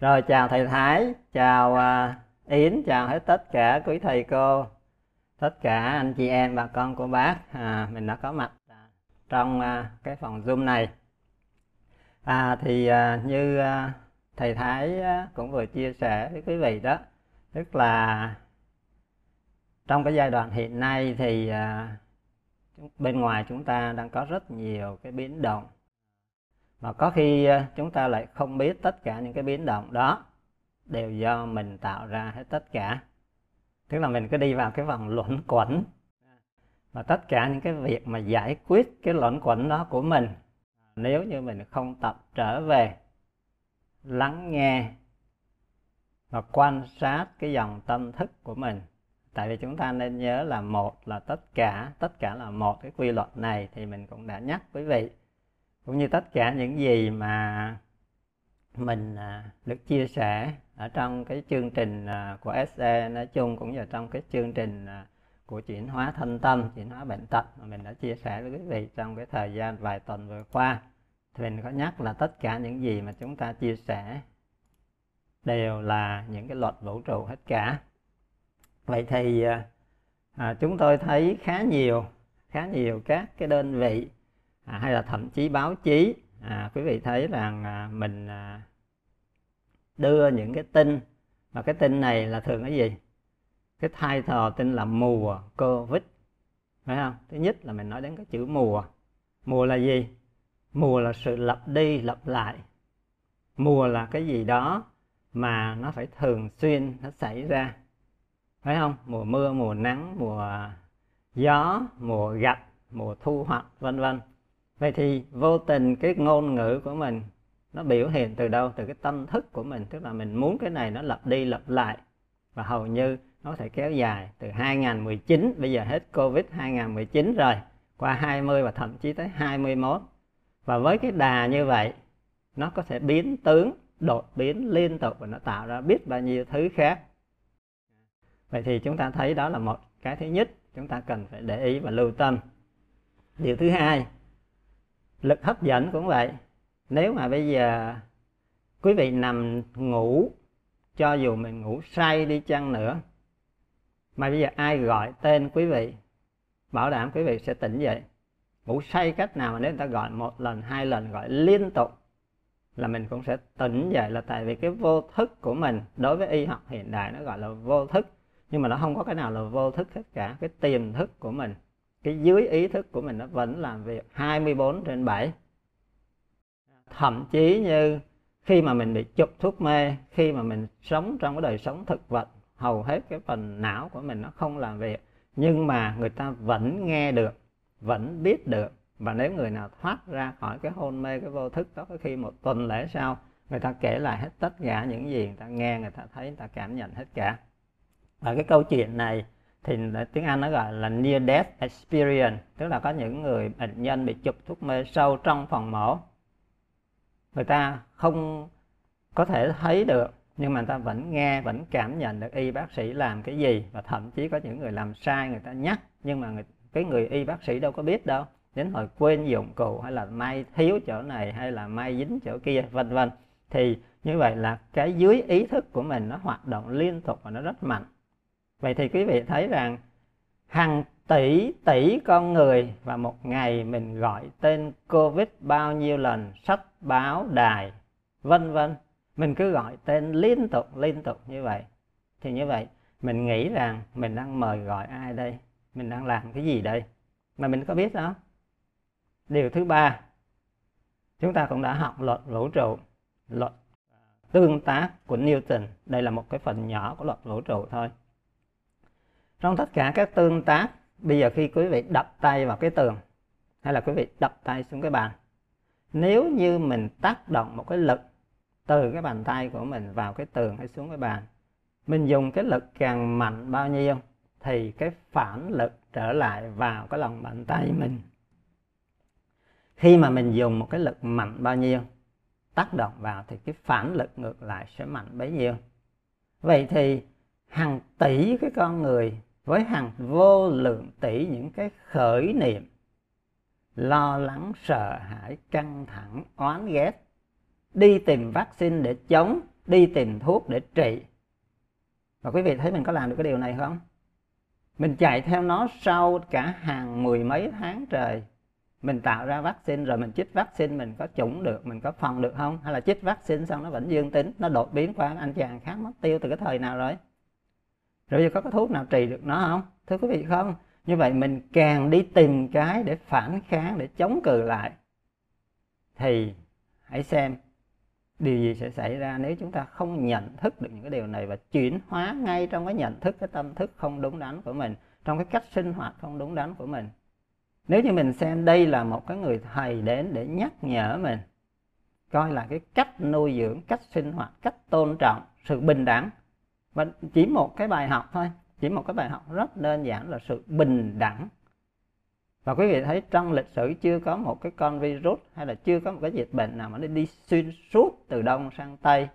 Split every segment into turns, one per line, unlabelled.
Rồi chào thầy Thái, chào uh, Yến, chào hết tất cả quý thầy cô, tất cả anh chị em bà con của bác. À, mình đã có mặt à, trong uh, cái phòng Zoom này. À thì uh, như uh, thầy Thái uh, cũng vừa chia sẻ với quý vị đó, tức là trong cái giai đoạn hiện nay thì uh, bên ngoài chúng ta đang có rất nhiều cái biến động mà có khi ờ, chúng ta lại không biết tất cả những cái biến động đó đều do mình tạo ra hết tất cả. Tức là mình cứ đi vào cái vòng luẩn quẩn. Và tất cả những cái việc mà giải quyết cái luẩn quẩn đó của mình, nếu như mình không tập trở về, lắng nghe và quan sát cái dòng tâm thức của mình. Tại vì chúng ta nên nhớ là một là tất cả tất cả là một cái quy luật này thì mình cũng đã nhắc quý vị cũng như tất cả những gì mà mình à, được chia sẻ ở trong cái chương trình à, của SE nói chung cũng như trong cái chương trình à, của chuyển hóa thân tâm, chuyển hóa bệnh tật mà mình đã chia sẻ với quý vị trong cái thời gian vài tuần vừa qua. Thì mình có nhắc là tất cả những gì mà chúng ta chia sẻ đều là những cái luật vũ trụ hết cả. Vậy thì à, chúng tôi thấy khá nhiều khá nhiều các cái đơn vị à, hay là thậm chí báo chí. À, quý vị thấy rằng à, mình à, đưa những cái tin và cái tin này là thường cái gì? Cái thay thờ tin là mùa covid phải không? Thứ nhất là mình nói đến cái chữ mùa. Mùa là gì? Mùa là sự lặp đi lặp lại. Mùa là cái gì đó mà nó phải thường xuyên nó xảy ra phải không? Mùa mưa mùa nắng mùa gió mùa gặt mùa thu hoạch vân vân vậy thì vô tình cái ngôn ngữ của mình nó biểu hiện từ đâu? Từ cái tâm thức của mình. Tức là mình muốn cái này nó lặp đi lặp lại. Và hầu như nó có thể kéo dài từ 2019 bây giờ hết Covid 2019 rồi, qua 20 và thậm chí tới 21 và với cái đà như vậy, nó có thể biến tướng, đột biến liên tục và nó tạo ra biết bao nhiêu thứ khác. Vậy thì chúng ta thấy đó là một cái thứ nhất chúng ta cần phải để ý và lưu tâm. Điều thứ hai lực hấp dẫn cũng vậy. Nếu mà bây giờ quý vị nằm ngủ, cho dù mình ngủ say đi chăng nữa, mà bây giờ ai gọi tên quý vị, bảo đảm quý vị sẽ tỉnh dậy. Ngủ say cách nào mà nếu người ta gọi một lần, hai lần, gọi liên tục, là mình cũng sẽ tỉnh dậy là tại vì cái vô thức của mình đối với y học hiện đại nó gọi là vô thức. Nhưng mà nó không có cái nào là vô thức hết cả, cái tiềm thức của mình cái dưới ý thức của mình nó vẫn làm việc 24 trên 7 thậm chí như khi mà mình bị chụp thuốc mê, khi mà mình sống trong cái đời sống thực vật, hầu hết cái phần não của mình nó không làm việc, nhưng mà người ta vẫn nghe được, vẫn biết được. Và nếu người nào thoát ra khỏi cái hôn mê, cái vô thức đó có khi một tuần lễ sau, người ta kể lại hết tất cả những gì người ta nghe, người ta thấy, người ta cảm nhận hết cả. Và cái câu chuyện này thì tiếng Anh nó gọi là near death experience tức là có những người bệnh nhân bị chụp thuốc mê sâu trong phòng mổ. Người ta không có thể thấy được nhưng mà người ta vẫn nghe vẫn cảm nhận được y bác sĩ làm cái gì. Và thậm chí có những người làm sai người ta nhắc nhưng mà người, cái người y bác sĩ đâu có biết đâu. Đến hồi quên dụng cụ hay là may thiếu chỗ này hay là may dính chỗ kia vân vân. Thì như vậy là cái dưới ý thức của mình nó hoạt động liên tục và nó rất mạnh vậy thì quý vị thấy rằng hàng tỷ tỷ con người và một ngày mình gọi tên covid bao nhiêu lần, sách báo, đài, vân vân. Mình cứ gọi tên liên tục liên tục như vậy. Thì như vậy, mình nghĩ rằng mình đang mời gọi ai đây? Mình đang làm cái gì đây? Mà mình có biết đó. Điều thứ ba, chúng ta cũng đã học luật vũ trụ, luật tương tác của Newton. Đây là một cái phần nhỏ của luật vũ trụ thôi trong tất cả các tương tác, bây giờ khi quý vị đập tay vào cái tường, hay là quý vị đập tay xuống cái bàn, nếu như mình tác động một cái lực từ cái bàn tay của mình vào cái tường hay xuống cái bàn, mình dùng cái lực càng mạnh bao nhiêu thì cái phản lực trở lại vào cái lòng bàn tay mình. Khi mà mình dùng một cái lực mạnh bao nhiêu, tác động vào thì cái phản lực ngược lại sẽ mạnh bấy nhiêu. Vậy thì hàng tỷ cái con người với hàng vô lượng tỷ những cái khởi niệm, lo lắng, sợ hãi, căng thẳng, oán ghét, đi tìm vaccine để chống, đi tìm thuốc để trị. Và quý vị thấy mình có làm được cái điều này không? Mình chạy theo nó sau cả hàng mười mấy tháng trời. Mình tạo ra vaccine rồi mình chích vaccine mình có chủng được, mình có phòng được không? Hay là chích vaccine xong nó vẫn dương tính, nó đột biến qua, anh chàng khác mất tiêu từ cái thời nào rồi? Rồi giờ có cái thuốc nào trị được nó không? Thưa quý vị, không. Như vậy mình càng đi tìm cái để phản kháng, để chống cự lại, thì hãy xem điều gì sẽ xảy ra nếu chúng ta không nhận thức được những cái điều này và chuyển hóa ngay trong cái nhận thức, cái tâm thức không đúng đắn của mình, trong cái cách sinh hoạt không đúng đắn của mình. Nếu như mình xem đây là một cái người thầy đến để nhắc nhở mình, coi là cái cách nuôi dưỡng, cách sinh hoạt, cách tôn trọng sự bình đẳng và chỉ một cái bài học thôi. Chỉ một cái bài học rất đơn giản là sự bình đẳng. Và quý vị thấy trong lịch sử chưa có một cái con virus hay là chưa có một cái dịch bệnh nào mà nó đi xuyên suốt từ đông sang tây,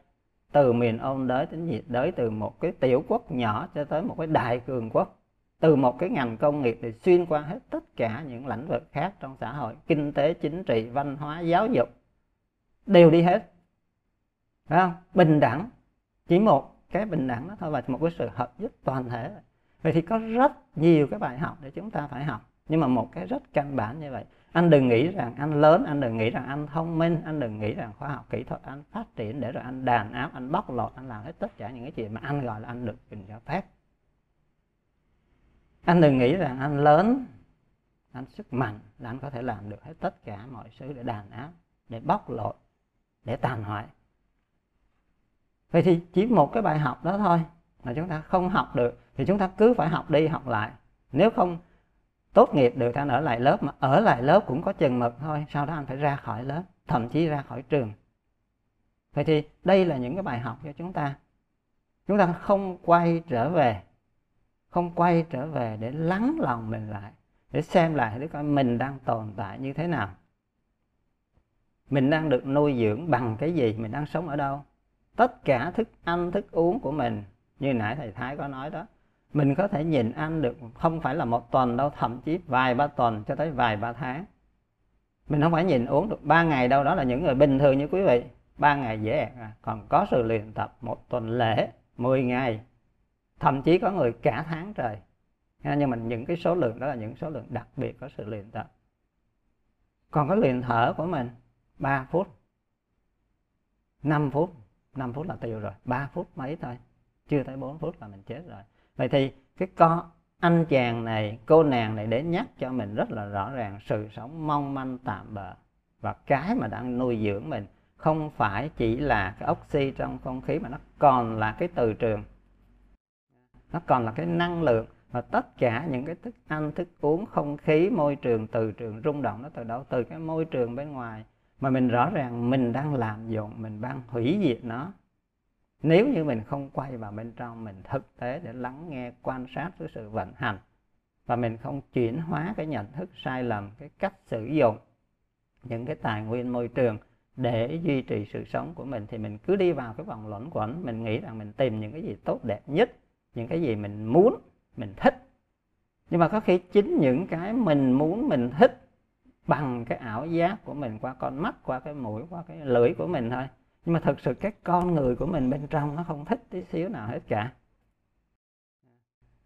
từ miền ôn đới đến nhiệt đới, từ một cái tiểu quốc nhỏ cho tới một cái đại cường quốc. Từ một cái ngành công nghiệp để xuyên qua hết tất cả những lĩnh vực khác trong xã hội, kinh tế, chính trị, văn hóa, giáo dục, đều đi hết. Phải không? Bình đẳng. Chỉ một cái bình đẳng đó thôi và một cái sự hợp nhất toàn thể. Vậy thì có rất nhiều cái bài học để chúng ta phải học. Nhưng mà một cái rất căn bản như vậy, anh đừng nghĩ rằng anh lớn, anh đừng nghĩ rằng anh thông minh, anh đừng nghĩ rằng khoa học kỹ thuật anh phát triển để rồi anh đàn áp, anh bóc lột, anh làm hết tất cả những cái chuyện mà anh gọi là anh được quyền cho phép. Anh đừng nghĩ rằng anh lớn, anh sức mạnh là anh có thể làm được hết tất cả mọi thứ để đàn áp, để bóc lột, để tàn hoại vậy thì chỉ một cái bài học đó thôi mà chúng ta không học được, thì chúng ta cứ phải học đi, học lại. Nếu không tốt nghiệp được anh ở lại lớp mà ở lại lớp cũng có chừng mực thôi, sau đó anh phải ra khỏi lớp, thậm chí ra khỏi trường. Vậy thì đây là những cái bài học cho chúng ta. Chúng ta không quay trở về, không quay trở về để lắng lòng mình lại, để xem lại để coi mình đang tồn tại như thế nào. Mình đang được nuôi dưỡng bằng cái gì, mình đang sống ở đâu? Tất cả thức ăn, thức uống của mình. Như nãy thầy thái có nói đó, mình có thể nhìn ăn được không phải là một tuần đâu, thậm chí vài ba tuần cho tới vài ba tháng. Mình không phải nhìn uống được. Ba ngày đâu đó là những người bình thường như quý vị. Ba ngày dễ à. còn có sự luyện tập một tuần lễ 10 ngày. Thậm chí có người cả tháng trời. Nhưng mà những cái số lượng đó là những số lượng đặc biệt có sự luyện tập. Còn cái luyện thở của mình 3 phút 5 phút. 5 phút là tiêu rồi 3 phút mấy thôi. Chưa tới 4 phút là mình chết rồi. Vậy thì cái con anh chàng này, cô nàng này để nhắc cho mình rất là rõ ràng sự sống mong manh tạm bợ. Và cái mà đang nuôi dưỡng mình không phải chỉ là cái oxy trong không khí mà nó còn là cái từ trường. Nó còn là cái năng lượng và tất cả những cái thức ăn, thức uống không khí, môi trường, từ trường rung động nó từ đâu? Từ cái môi trường bên ngoài mà mình rõ ràng mình đang làm dụng mình đang hủy diệt nó. Nếu như mình không quay vào bên trong, mình thực tế để lắng nghe, quan sát cái sự vận hành. Và mình không chuyển hóa cái nhận thức sai lầm, cái cách sử dụng những cái tài nguyên môi trường để duy trì sự sống của mình, thì mình cứ đi vào cái vòng luẩn quẩn. Mình nghĩ rằng mình tìm những cái gì tốt, đẹp nhất, những cái gì mình muốn, mình thích. Nhưng mà có khi chính những cái mình muốn, mình thích bằng cái ảo giác của mình, qua con mắt, qua cái mũi, qua cái lưỡi của mình thôi. Nhưng mà thực sự cái con người của mình bên trong nó không thích tí xíu nào hết cả.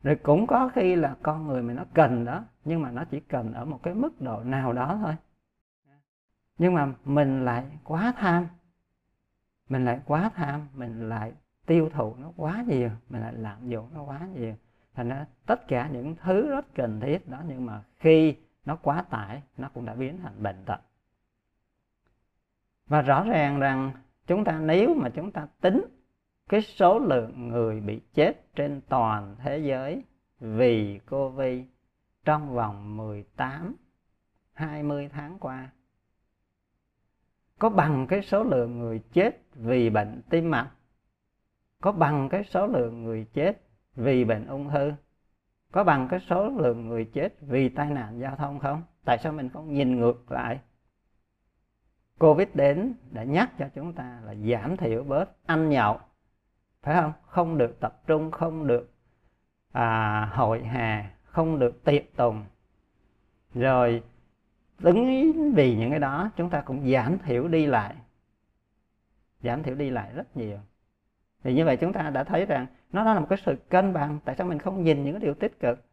Rồi cũng có khi là con người mình nó cần đó, nhưng mà nó chỉ cần ở một cái mức độ nào đó thôi. Nhưng mà mình lại quá tham, mình lại quá tham, mình lại tiêu thụ nó quá nhiều, mình lại lạm dụng nó quá nhiều. Thành ra tất cả những thứ rất cần thiết đó, nhưng mà khi nó quá tải, nó cũng đã biến thành bệnh tật. Và rõ ràng rằng chúng ta, nếu mà chúng ta tính cái số lượng người bị chết trên toàn thế giới vì Covid trong vòng 18 20 tháng qua, có bằng cái số lượng người chết vì bệnh tim mạch? Có bằng cái số lượng người chết vì bệnh ung thư? Có bằng cái số lượng người chết vì tai nạn giao thông không? Tại sao mình không nhìn ngược lại? Covid đến đã nhắc cho chúng ta là giảm thiểu bớt ăn nhậu phải không? Không được tập trung không được à, hội hà không được tiệc tùng. Rồi đứng vì những cái đó chúng ta cũng giảm thiểu đi lại giảm thiểu đi lại rất nhiều thì như vậy chúng ta đã thấy rằng nó là một cái sự cân bằng, tại sao mình không nhìn những cái điều tích cực?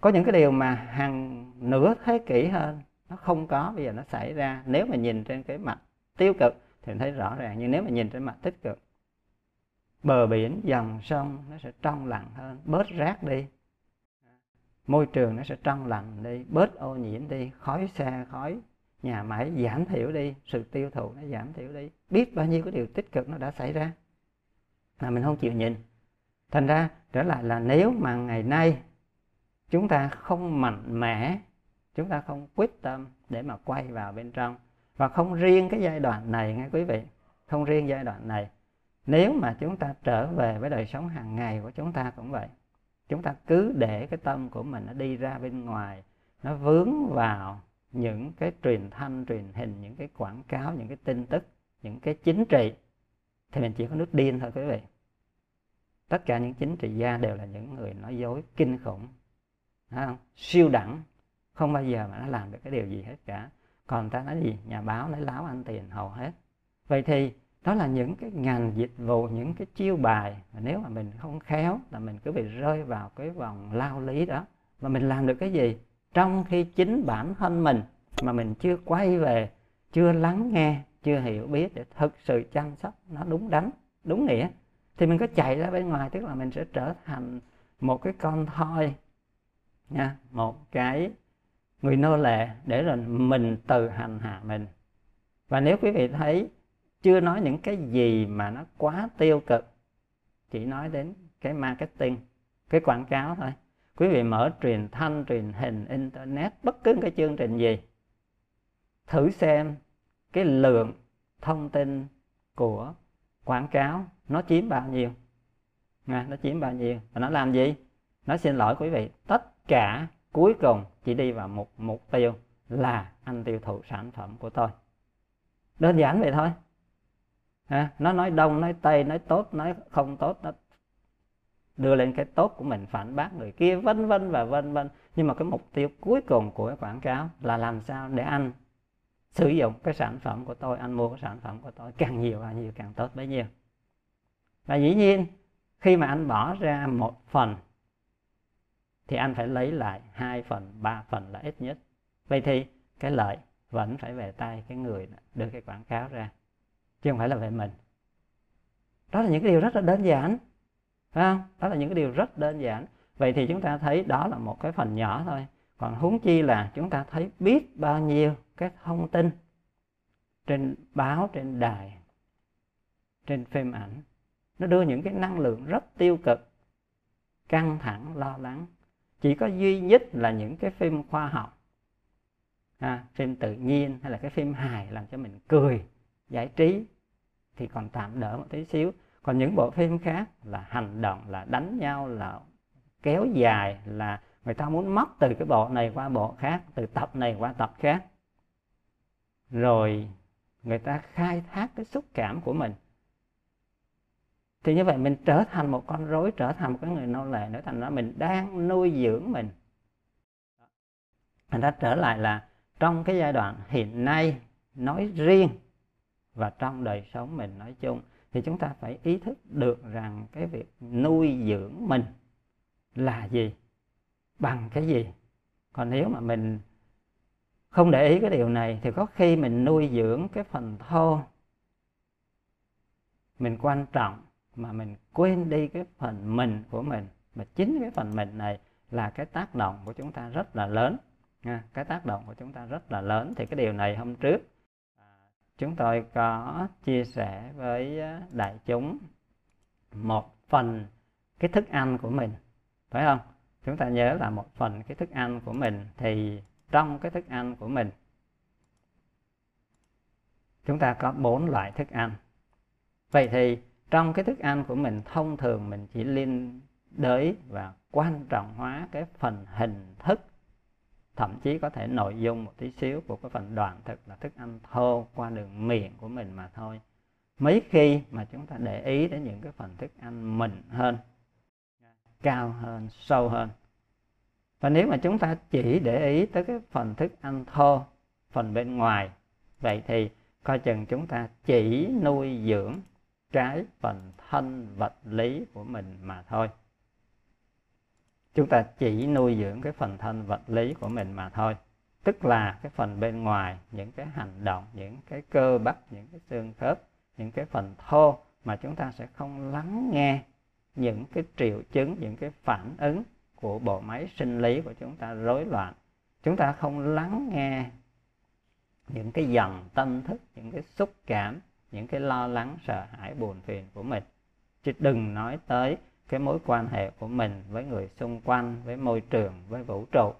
Có những cái điều mà hàng nửa thế kỷ hơn, nó không có, bây giờ nó xảy ra. Nếu mà nhìn trên cái mặt tiêu cực thì thấy rõ ràng, nhưng nếu mà nhìn trên mặt tích cực, bờ biển, dòng sông nó sẽ trong lặng hơn, bớt rác đi. Môi trường nó sẽ trong lành đi, bớt ô nhiễm đi, khói xe, khói nhà máy giảm thiểu đi, sự tiêu thụ nó giảm thiểu đi. Biết bao nhiêu cái điều tích cực nó đã xảy ra mà mình không chịu nhìn thành ra, trở lại là nếu mà ngày nay chúng ta không mạnh mẽ, chúng ta không quyết tâm để mà quay vào bên trong, và không riêng cái giai đoạn này nghe quý vị, không riêng giai đoạn này, nếu mà chúng ta trở về với đời sống hàng ngày của chúng ta cũng vậy. Chúng ta cứ để cái tâm của mình nó đi ra bên ngoài, nó vướng vào những cái truyền thanh, truyền hình, những cái quảng cáo, những cái tin tức, những cái chính trị thì mình chỉ có nước điên thôi quý vị. Tất cả những chính trị gia đều là những người nói dối, kinh khủng không? siêu đẳng, không bao giờ mà nó làm được cái điều gì hết cả. Còn ta nói gì? Nhà báo nói láo ăn tiền, hầu hết. Vậy thì đó là những cái ngành dịch vụ, những cái chiêu bài mà nếu mà mình không khéo là mình cứ bị rơi vào cái vòng lao lý đó. Mà mình làm được cái gì? Trong khi chính bản thân mình mà mình chưa quay về, chưa lắng nghe chưa hiểu biết để thực sự chăm sóc nó đúng đắn, đúng nghĩa, thì mình có chạy ra bên ngoài, tức là mình sẽ trở thành một cái con thoi nha, một cái người nô lệ để rồi mình tự hành hạ mình. Và nếu quý vị thấy chưa nói những cái gì mà nó quá tiêu cực, chỉ nói đến cái marketing, cái quảng cáo thôi. Quý vị mở truyền thanh, truyền hình, internet, bất cứ cái chương trình gì, thử xem cái lượng thông tin của quảng cáo nó chiếm bao nhiêu. À, nó chiếm bao nhiêu và nó làm gì? Nó xin lỗi quý vị tất cả cuối cùng chỉ đi vào một mục tiêu là anh tiêu thụ sản phẩm của tôi. Đơn giản vậy thôi. À, nó nói đông nói tây nói tốt nói không tốt nó đưa lên cái tốt của mình phản bác người kia vân vân và vân vân. Nhưng mà cái mục tiêu cuối cùng của cái quảng cáo là làm sao để anh sử dụng cái sản phẩm của tôi, anh mua cái sản phẩm của tôi càng nhiều bao nhiêu càng tốt bấy nhiêu. Và dĩ nhiên, khi mà anh bỏ ra một phần, thì anh phải lấy lại hai phần, ba phần là ít nhất. Vậy thì cái lợi vẫn phải về tay cái người đưa cái quảng cáo ra, chứ không phải là về mình. Đó là những cái điều rất là đơn giản, phải không? Đó là những cái điều rất đơn giản. Vậy thì chúng ta thấy đó là một cái phần nhỏ thôi. Còn huống chi là chúng ta thấy biết bao nhiêu các thông tin trên báo trên đài trên phim ảnh. Nó đưa những cái năng lượng rất tiêu cực căng thẳng lo lắng. Chỉ có duy nhất là những cái phim khoa học ha, phim tự nhiên hay là cái phim hài làm cho mình cười giải trí thì còn tạm đỡ một tí xíu. Còn những bộ phim khác là hành động là đánh nhau là kéo dài là người ta muốn móc từ cái bộ này qua bộ khác từ tập này qua tập khác rồi người ta khai thác cái xúc cảm của mình. Thì như vậy mình trở thành một con rối, trở thành một cái người nô lệ nữa thành ra mình đang nuôi dưỡng mình. Thành ra trở lại là trong cái giai đoạn hiện nay, nói riêng và trong đời sống mình nói chung, thì chúng ta phải ý thức được rằng cái việc nuôi dưỡng mình là gì, bằng cái gì. Còn nếu mà mình không để ý cái điều này thì có khi mình nuôi dưỡng cái phần thô. Mình quan trọng mà mình quên đi cái phần mình của mình. Mà chính cái phần mình này là cái tác động của chúng ta rất là lớn, nha. Cái tác động của chúng ta rất là lớn thì cái điều này hôm trước à, chúng tôi có chia sẻ với đại chúng một phần cái thức ăn của mình, phải không? Chúng ta nhớ là một phần cái thức ăn của mình thì trong cái thức ăn của mình. Chúng ta có bốn loại thức ăn. Vậy thì trong cái thức ăn của mình, thông thường mình chỉ liên đới và quan trọng hóa cái phần hình thức, thậm chí có thể nội dung một tí xíu của cái phần đoạn thực là thức ăn thô qua đường miệng của mình mà thôi. Mấy khi mà chúng ta để ý đến những cái phần thức ăn mịn hơn, cao hơn, sâu hơn và nếu mà chúng ta chỉ để ý tới cái phần thức ăn thô, phần bên ngoài, vậy thì coi chừng chúng ta chỉ nuôi dưỡng cái phần thân vật lý của mình mà thôi. Chúng ta chỉ nuôi dưỡng cái phần thân vật lý của mình mà thôi. Tức là cái phần bên ngoài, những cái hành động, những cái cơ bắp, những cái xương khớp, những cái phần thô mà chúng ta sẽ không lắng nghe những cái triệu chứng, những cái phản ứng của bộ máy sinh lý của chúng ta rối loạn. Chúng ta không lắng nghe những cái dòng tâm thức, những cái xúc cảm, những cái lo lắng, sợ hãi, buồn phiền của mình. Chứ đừng nói tới cái mối quan hệ của mình với người xung quanh, với môi trường, với vũ trụ.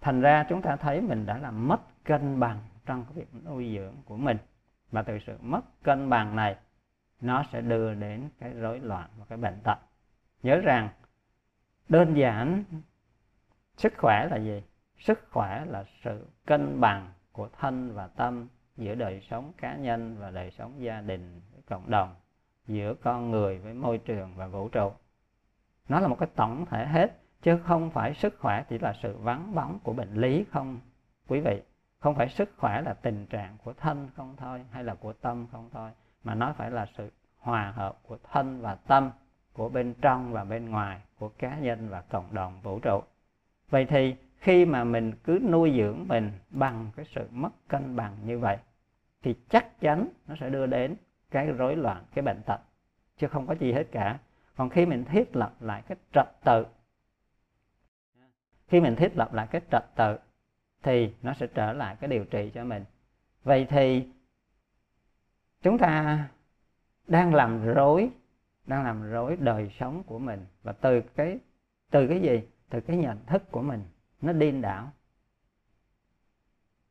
Thành ra chúng ta thấy mình đã làm mất cân bằng trong cái việc nuôi dưỡng của mình. Và từ sự mất cân bằng này, nó sẽ đưa đến cái rối loạn và cái bệnh tật. Nhớ rằng đơn giản, sức khỏe là gì? Sức khỏe là sự cân bằng của thân và tâm giữa đời sống cá nhân và đời sống gia đình với cộng đồng, giữa con người với môi trường và vũ trụ. Nó là một cái tổng thể hết, chứ không phải sức khỏe chỉ là sự vắng bóng của bệnh lý không, quý vị. Không phải sức khỏe là tình trạng của thân không thôi, hay là của tâm không thôi, mà nó phải là sự hòa hợp của thân và tâm của bên trong và bên ngoài, của cá nhân và cộng đồng vũ trụ. Vậy thì khi mà mình cứ nuôi dưỡng mình bằng cái sự mất cân bằng như vậy, thì chắc chắn nó sẽ đưa đến cái rối loạn, cái bệnh tật, chứ không có gì hết cả. Còn khi mình thiết lập lại cái trật tự, khi mình thiết lập lại cái trật tự, thì nó sẽ trở lại cái điều trị cho mình. Vậy thì chúng ta đang làm rối đang làm rối đời sống của mình. Và từ cái từ cái gì? Từ cái nhận thức của mình. Nó điên đảo.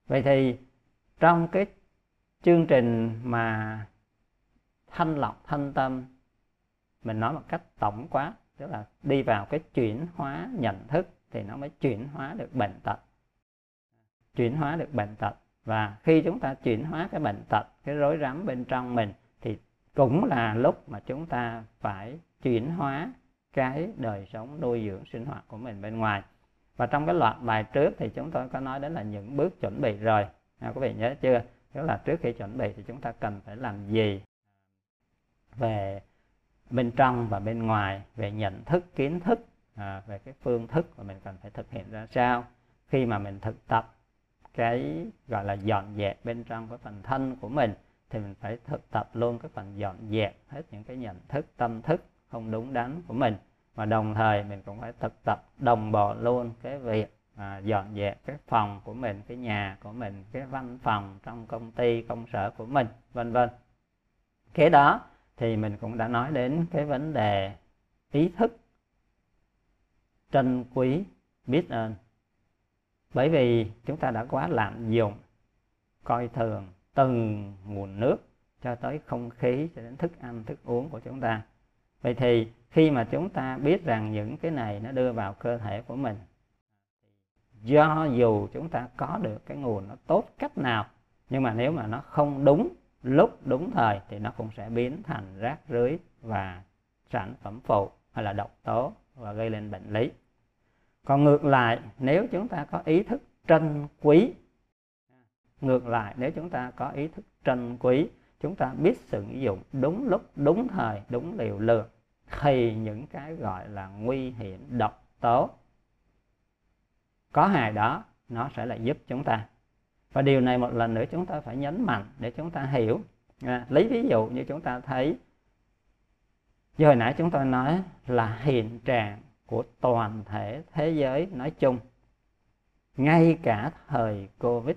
Vậy thì trong cái chương trình mà thanh lọc, thanh tâm, mình nói một cách tổng quát, tức là đi vào cái chuyển hóa nhận thức, thì nó mới chuyển hóa được bệnh tật. Chuyển hóa được bệnh tật. Và khi chúng ta chuyển hóa cái bệnh tật, cái rối rắm bên trong mình cũng là lúc mà chúng ta phải chuyển hóa cái đời sống nuôi dưỡng sinh hoạt của mình bên ngoài. Và trong cái loạt bài trước thì chúng tôi có nói đến là những bước chuẩn bị rồi. À, quý vị nhớ chưa? Tức là trước khi chuẩn bị thì chúng ta cần phải làm gì? Về bên trong và bên ngoài về nhận thức kiến thức à, về cái phương thức mà mình cần phải thực hiện ra sao. Khi mà mình thực tập cái gọi là dọn dẹp bên trong cái phần thân của mình thì mình phải thực tập luôn các phần dọn dẹp hết những cái nhận thức tâm thức không đúng đắn của mình. Và đồng thời mình cũng phải thực tập đồng bộ luôn cái việc à, dọn dẹp cái phòng của mình cái nhà của mình cái văn phòng trong công ty công sở của mình vân vân. Kế đó thì mình cũng đã nói đến cái vấn đề ý thức trân quý biết ơn. Bởi vì chúng ta đã quá lạm dụng coi thường từng nguồn nước cho tới không khí, cho đến thức ăn, thức uống của chúng ta. Vậy thì khi mà chúng ta biết rằng những cái này nó đưa vào cơ thể của mình, do dù chúng ta có được cái nguồn nó tốt cách nào, nhưng mà nếu mà nó không đúng lúc, đúng thời thì nó cũng sẽ biến thành rác rưới và sản phẩm phụ hay là độc tố và gây lên bệnh lý. Còn ngược lại, nếu chúng ta có ý thức trân quý ngược lại nếu chúng ta có ý thức trân quý chúng ta biết sử dụng đúng lúc đúng thời đúng liều lượng thì những cái gọi là nguy hiểm độc tố có hài đó nó sẽ lại giúp chúng ta. Và điều này một lần nữa chúng ta phải nhấn mạnh để chúng ta hiểu. À, lấy ví dụ như chúng ta thấy như hồi nãy chúng tôi nói là hiện trạng của toàn thể thế giới nói chung ngay cả thời Covid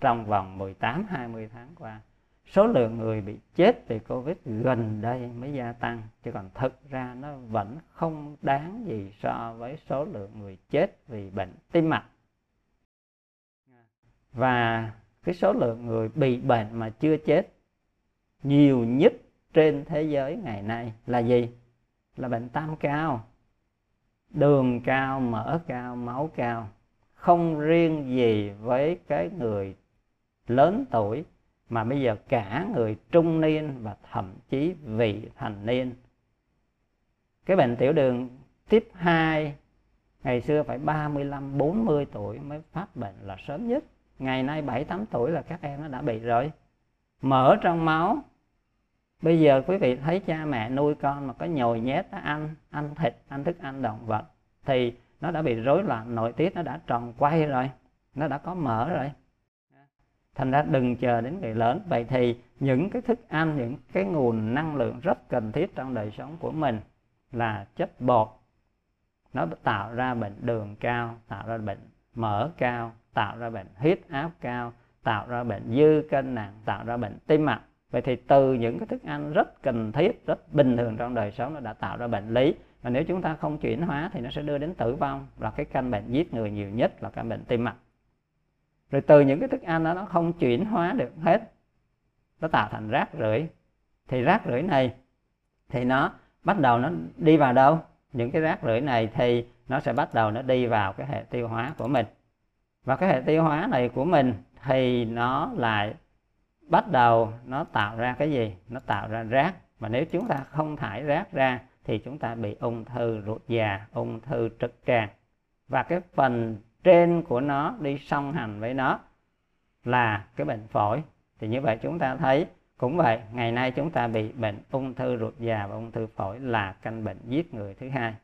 trong vòng 18 20 tháng qua, số lượng người bị chết vì Covid gần đây mới gia tăng, chứ còn thực ra nó vẫn không đáng gì so với số lượng người chết vì bệnh tim mạch. Và cái số lượng người bị bệnh mà chưa chết nhiều nhất trên thế giới ngày nay là gì? Là bệnh tam cao, đường cao, mỡ cao, máu cao, không riêng gì với cái người lớn tuổi, mà bây giờ cả người trung niên và thậm chí vị thành niên. Cái bệnh tiểu đường tiếp 2 ngày xưa phải 35 40 tuổi mới phát bệnh là sớm nhất. Ngày nay 7 8 tuổi là các em nó đã bị rồi. Mỡ trong máu. Bây giờ quý vị thấy cha mẹ nuôi con mà có nhồi nhét nó ăn ăn thịt, ăn thức ăn động vật, thì nó đã bị rối loạn, nội tiết nó đã tròn quay rồi, nó đã có mỡ rồi thành ra đừng chờ đến người lớn. Vậy thì những cái thức ăn, những cái nguồn năng lượng rất cần thiết trong đời sống của mình là chất bột. Nó tạo ra bệnh đường cao, tạo ra bệnh mỡ cao, tạo ra bệnh huyết áp cao, tạo ra bệnh dư cân nặng, tạo ra bệnh tim mạch. Vậy thì từ những cái thức ăn rất cần thiết, rất bình thường trong đời sống nó đã tạo ra bệnh lý. Và nếu chúng ta không chuyển hóa thì nó sẽ đưa đến tử vong. Và cái căn bệnh giết người nhiều nhất là căn bệnh tim mạch rồi từ những cái thức ăn đó nó không chuyển hóa được hết, nó tạo thành rác rưởi. Thì rác rưởi này thì nó bắt đầu nó đi vào đâu? Những cái rác rưởi này thì nó sẽ bắt đầu nó đi vào cái hệ tiêu hóa của mình. Và cái hệ tiêu hóa này của mình thì nó lại bắt đầu nó tạo ra cái gì? Nó tạo ra rác. Và nếu chúng ta không thải rác ra thì chúng ta bị ung thư ruột già, ung thư trực tràng. Và cái phần trên của nó đi song hành với nó là cái bệnh phổi. Thì như vậy chúng ta thấy cũng vậy, ngày nay chúng ta bị bệnh ung thư ruột già và ung thư phổi là căn bệnh giết người thứ hai.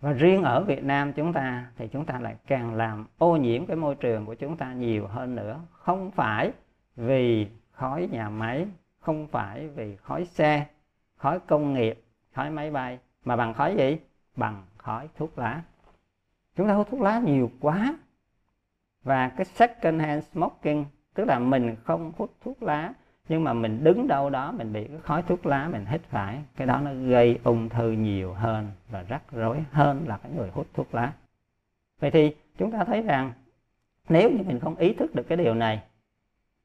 Và riêng ở Việt Nam chúng ta thì chúng ta lại càng làm ô nhiễm cái môi trường của chúng ta nhiều hơn nữa. Không phải vì khói nhà máy, không phải vì khói xe, khói công nghiệp, khói máy bay. Mà bằng khói gì? Bằng khói thuốc lá chúng ta hút thuốc lá nhiều quá. Và cái second hand smoking, tức là mình không hút thuốc lá, nhưng mà mình đứng đâu đó, mình bị cái khói thuốc lá, mình hít phải, cái đó nó gây ung thư nhiều hơn và rắc rối hơn là cái người hút thuốc lá. Vậy thì chúng ta thấy rằng nếu như mình không ý thức được cái điều này,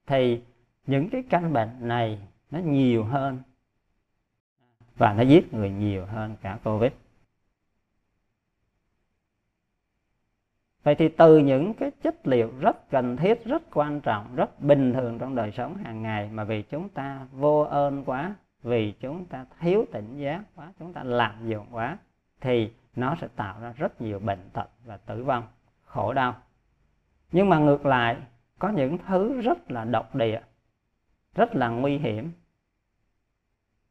thì những cái căn bệnh này nó nhiều hơn và nó giết người nhiều hơn cả covid. Vậy thì từ những cái chất liệu rất cần thiết, rất quan trọng, rất bình thường trong đời sống hàng ngày mà vì chúng ta vô ơn quá, vì chúng ta thiếu tỉnh giác quá, chúng ta lạm dụng quá, thì nó sẽ tạo ra rất nhiều bệnh tật và tử vong, khổ đau. Nhưng mà ngược lại, có những thứ rất là độc địa, rất là nguy hiểm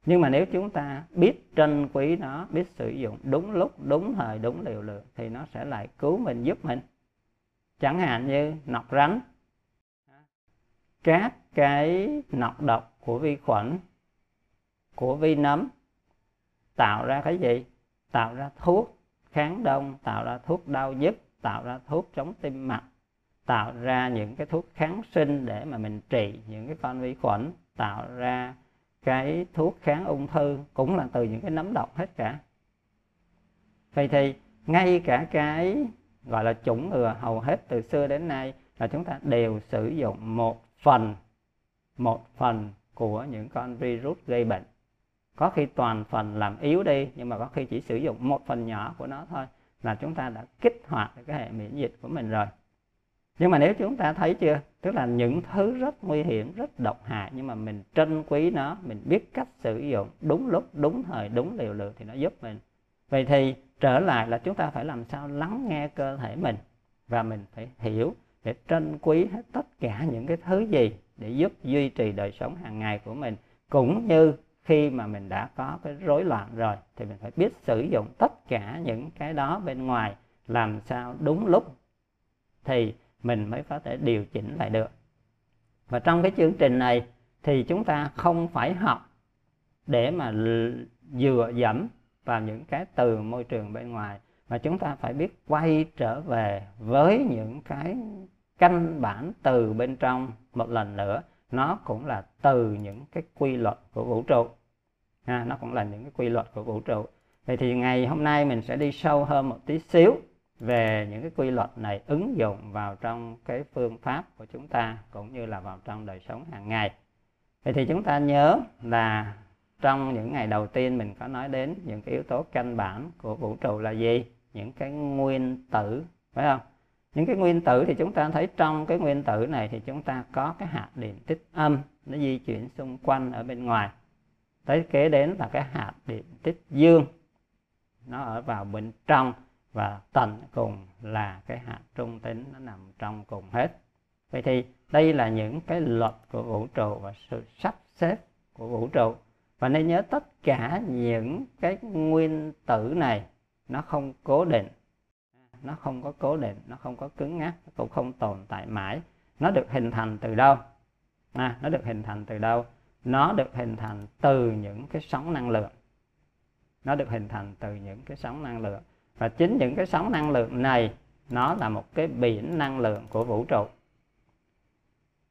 nhưng mà nếu chúng ta biết trân quý nó, biết sử dụng đúng lúc, đúng thời, đúng liều lượng, thì nó sẽ lại cứu mình, giúp mình. Chẳng hạn như nọc rắn. Các cái nọc độc của vi khuẩn, của vi nấm tạo ra cái gì? Tạo ra thuốc kháng đông, tạo ra thuốc đau nhức, tạo ra thuốc chống tim mạch, tạo ra những cái thuốc kháng sinh để mà mình trị những cái con vi khuẩn, tạo ra cái thuốc kháng ung thư cũng là từ những cái nấm độc hết cả. Vậy thì ngay cả cái gọi là chủng ngừa hầu hết từ xưa đến nay là chúng ta đều sử dụng một phần một phần của những con virus gây bệnh. Có khi toàn phần làm yếu đi, nhưng mà có khi chỉ sử dụng một phần nhỏ của nó thôi là chúng ta đã kích hoạt cái hệ miễn dịch của mình rồi nhưng mà nếu chúng ta thấy chưa? Tức là những thứ rất nguy hiểm, rất độc hại, nhưng mà mình trân quý nó, mình biết cách sử dụng, đúng lúc, đúng thời, đúng liều lượng thì nó giúp mình. Vậy thì trở lại là chúng ta phải làm sao lắng nghe cơ thể mình và mình phải hiểu để trân quý hết tất cả những cái thứ gì để giúp duy trì đời sống hàng ngày của mình. Cũng như khi mà mình đã có cái rối loạn rồi thì mình phải biết sử dụng tất cả những cái đó bên ngoài làm sao đúng lúc. Thì mình mới có thể điều chỉnh lại được. Và trong cái chương trình này thì chúng ta không phải học để mà dựa dẫm vào những cái từ môi trường bên ngoài mà chúng ta phải biết quay trở về với những cái căn bản từ bên trong một lần nữa. Nó cũng là từ những cái quy luật của vũ trụ. À, nó cũng là những cái quy luật của vũ trụ. Vậy thì ngày hôm nay mình sẽ đi sâu hơn một tí xíu về những cái quy luật này ứng dụng vào trong cái phương pháp của chúng ta cũng như là vào trong đời sống hàng ngày. Vậy thì chúng ta nhớ là trong những ngày đầu tiên mình có nói đến những cái yếu tố căn bản của vũ trụ là gì? Những cái nguyên tử, phải không? Những cái nguyên tử thì chúng ta thấy trong cái nguyên tử này thì chúng ta có cái hạt điện tích âm, nó di chuyển xung quanh ở bên ngoài. Tới kế đến là cái hạt điện tích dương, nó ở vào bên trong và tận cùng là cái hạt trung tính nó nằm trong cùng hết. Vậy thì đây là những cái luật của vũ trụ và sự sắp xếp của vũ trụ. Và nên nhớ tất cả những cái nguyên tử này nó không cố định. Nó không có cố định nó không có cứng ngắc nó cũng không tồn tại mãi. Nó được hình thành từ đâu? À, nó được hình thành từ đâu? Nó được hình thành từ những cái sóng năng lượng. Nó được hình thành từ những cái sóng năng lượng và chính những cái sóng năng lượng này, nó là một cái biển năng lượng của vũ trụ.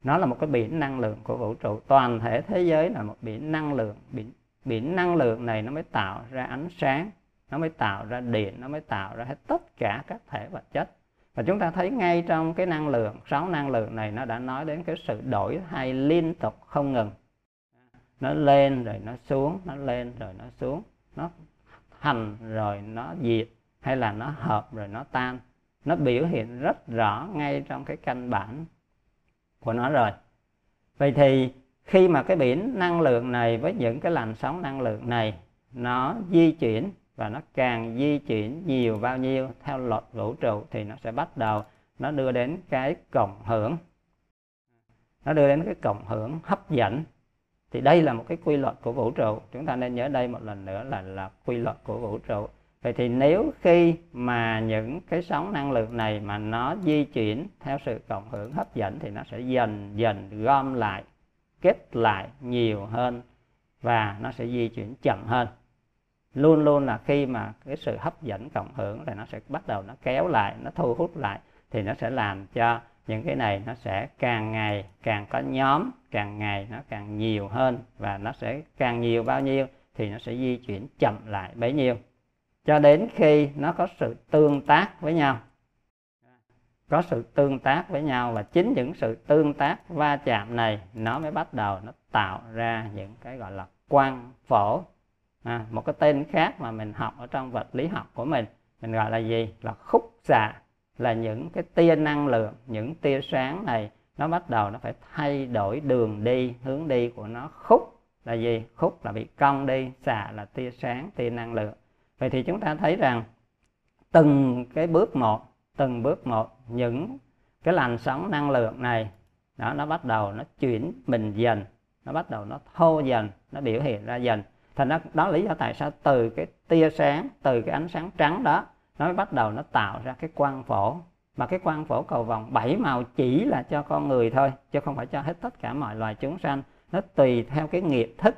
Nó là một cái biển năng lượng của vũ trụ. Toàn thể thế giới là một biển năng lượng. Biển biển năng lượng này nó mới tạo ra ánh sáng, nó mới tạo ra điện, nó mới tạo ra hết tất cả các thể vật chất. Và chúng ta thấy ngay trong cái năng lượng sáu năng lượng này nó đã nói đến cái sự đổi thay liên tục không ngừng. Nó lên rồi nó xuống, nó lên rồi nó xuống. Nó thành rồi nó diệt hay là nó hợp rồi nó tan. Nó biểu hiện rất rõ ngay trong cái căn bản của nó rồi. Vậy thì khi mà cái biển năng lượng này với những cái làn sóng năng lượng này, nó di chuyển và nó càng di chuyển nhiều bao nhiêu theo luật vũ trụ thì nó sẽ bắt đầu nó đưa đến cái cộng hưởng. Nó đưa đến cái cộng hưởng hấp dẫn. Thì đây là một cái quy luật của vũ trụ. Chúng ta nên nhớ đây một lần nữa là là quy luật của vũ trụ vậy thì nếu khi mà những cái sóng năng lượng này mà nó di chuyển theo sự cộng hưởng hấp dẫn thì nó sẽ dần dần gom lại, kết lại nhiều hơn và nó sẽ di chuyển chậm hơn. Luôn luôn là khi mà cái sự hấp dẫn cộng hưởng thì nó sẽ bắt đầu nó kéo lại, nó thu hút lại thì nó sẽ làm cho những cái này nó sẽ càng ngày càng có nhóm, càng ngày nó càng nhiều hơn và nó sẽ càng nhiều bao nhiêu thì nó sẽ di chuyển chậm lại bấy nhiêu cho đến khi nó có sự tương tác với nhau. Có sự tương tác với nhau và chính những sự tương tác va chạm này nó mới bắt đầu nó tạo ra những cái gọi là quang phổ. À, một cái tên khác mà mình học ở trong vật lý học của mình mình gọi là gì? Là khúc xạ. Là những cái tia năng lượng những tia sáng này nó bắt đầu nó phải thay đổi đường đi hướng đi của nó. Khúc là gì? Khúc là bị cong đi xạ là tia sáng tia năng lượng vậy thì chúng ta thấy rằng từng cái bước một, từng bước một, những cái làn sóng năng lượng này, đó, nó bắt đầu nó chuyển mình dần, nó bắt đầu nó thô dần, nó biểu hiện ra dần thành nó đó lý do tại sao từ cái tia sáng, từ cái ánh sáng trắng đó, nó mới bắt đầu nó tạo ra cái quang phổ mà cái quang phổ cầu vòng bảy màu chỉ là cho con người thôi, chứ không phải cho hết tất cả mọi loài chúng sanh nó tùy theo cái nghiệp thức,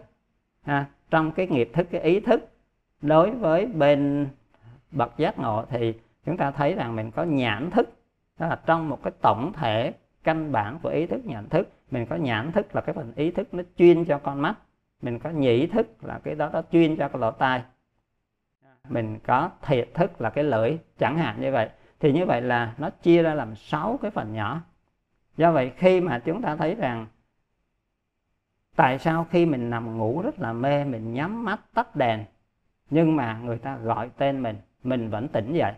ha. trong cái nghiệp thức, cái ý thức đối với bên bậc giác ngộ thì chúng ta thấy rằng mình có nhãn thức. Đó là trong một cái tổng thể căn bản của ý thức nhận thức. Mình có nhãn thức là cái phần ý thức nó chuyên cho con mắt. Mình có nhĩ thức là cái đó nó chuyên cho cái lỗ tai. Mình có thiệt thức là cái lưỡi, chẳng hạn như vậy. Thì như vậy là nó chia ra làm sáu cái phần nhỏ. Do vậy khi mà chúng ta thấy rằng tại sao khi mình nằm ngủ rất là mê, mình nhắm mắt tắt đèn nhưng mà người ta gọi tên mình mình vẫn tỉnh dậy.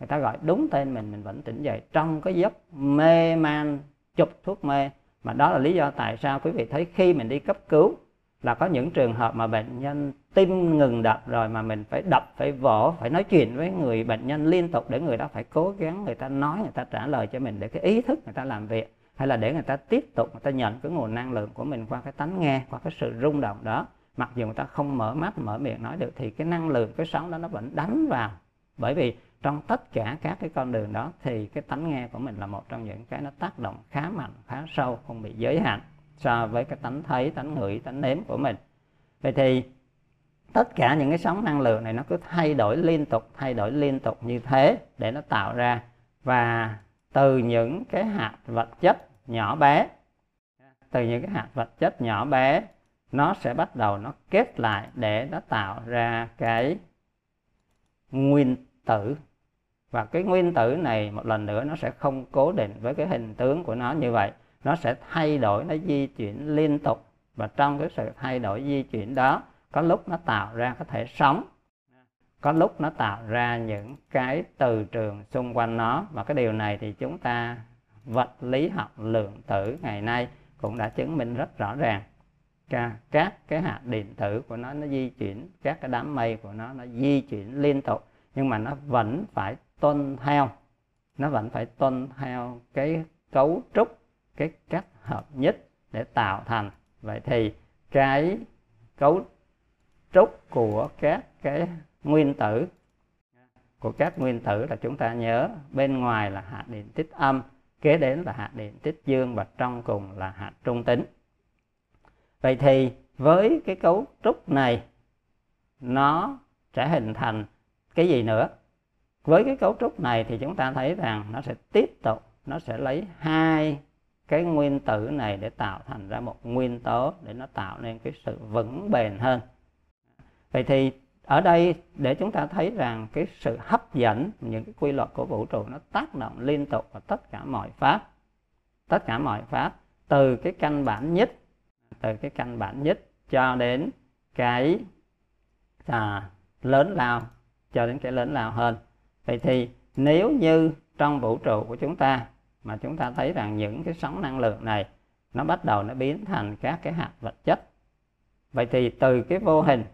Người ta gọi đúng tên mình mình vẫn tỉnh dậy. Trong cái giấc mê man, chụp thuốc mê, mà đó là lý do tại sao quý vị thấy khi mình đi cấp cứu là có những trường hợp mà bệnh nhân tim ngừng đập rồi mà mình phải đập, phải vỗ, phải nói chuyện với người bệnh nhân liên tục để người đó phải cố gắng, người ta nói, người ta trả lời cho mình để cái ý thức người ta làm việc, hay là để người ta tiếp tục, người ta nhận cái nguồn năng lượng của mình qua cái tánh nghe, qua cái sự rung động đó mặc dù người ta không mở mắt, mở miệng nói được, thì cái năng lượng, cái sóng đó nó vẫn đánh vào. Bởi vì trong tất cả các cái con đường đó, thì cái tánh nghe của mình là một trong những cái nó tác động khá mạnh, khá sâu, không bị giới hạn so với cái tánh thấy, tánh ngửi, tánh nếm của mình. Vậy thì tất cả những cái sóng năng lượng này nó cứ thay đổi liên tục, thay đổi liên tục như thế để nó tạo ra và từ những cái hạt vật chất nhỏ bé, từ những cái hạt vật chất nhỏ bé nó sẽ bắt đầu nó kết lại để nó tạo ra cái nguyên tử. Và cái nguyên tử này một lần nữa nó sẽ không cố định với cái hình tướng của nó như vậy. Nó sẽ thay đổi, nó di chuyển liên tục. Và trong cái sự thay đổi, di chuyển đó, có lúc nó tạo ra có thể sống có lúc nó tạo ra những cái từ trường xung quanh nó. Và cái điều này thì chúng ta vật lý học lượng tử ngày nay cũng đã chứng minh rất rõ ràng các cái hạt điện tử của nó nó di chuyển, các cái đám mây của nó nó di chuyển liên tục, nhưng mà nó vẫn phải tuân theo. Nó vẫn phải tuân theo cái cấu trúc, cái cách hợp nhất để tạo thành. Vậy thì cái cấu trúc của các cái nguyên tử, của các nguyên tử là chúng ta nhớ bên ngoài là hạt điện tích âm, kế đến là hạt điện tích dương và trong cùng là hạt trung tính vậy thì với cái cấu trúc này, nó sẽ hình thành cái gì nữa? Với cái cấu trúc này thì chúng ta thấy rằng nó sẽ tiếp tục, nó sẽ lấy hai cái nguyên tử này để tạo thành ra một nguyên tố để nó tạo nên cái sự vững bền hơn. Vậy thì ở đây để chúng ta thấy rằng cái sự hấp dẫn, những cái quy luật của vũ trụ nó tác động liên tục vào tất cả mọi pháp, tất cả mọi pháp, từ cái căn bản nhất từ cái căn bản nhất cho đến cái à, lớn lao cho đến cái lớn lao hơn. Vậy thì nếu như trong vũ trụ của chúng ta mà chúng ta thấy rằng những cái sóng năng lượng này nó bắt đầu nó biến thành các cái hạt vật chất vậy thì từ cái vô hình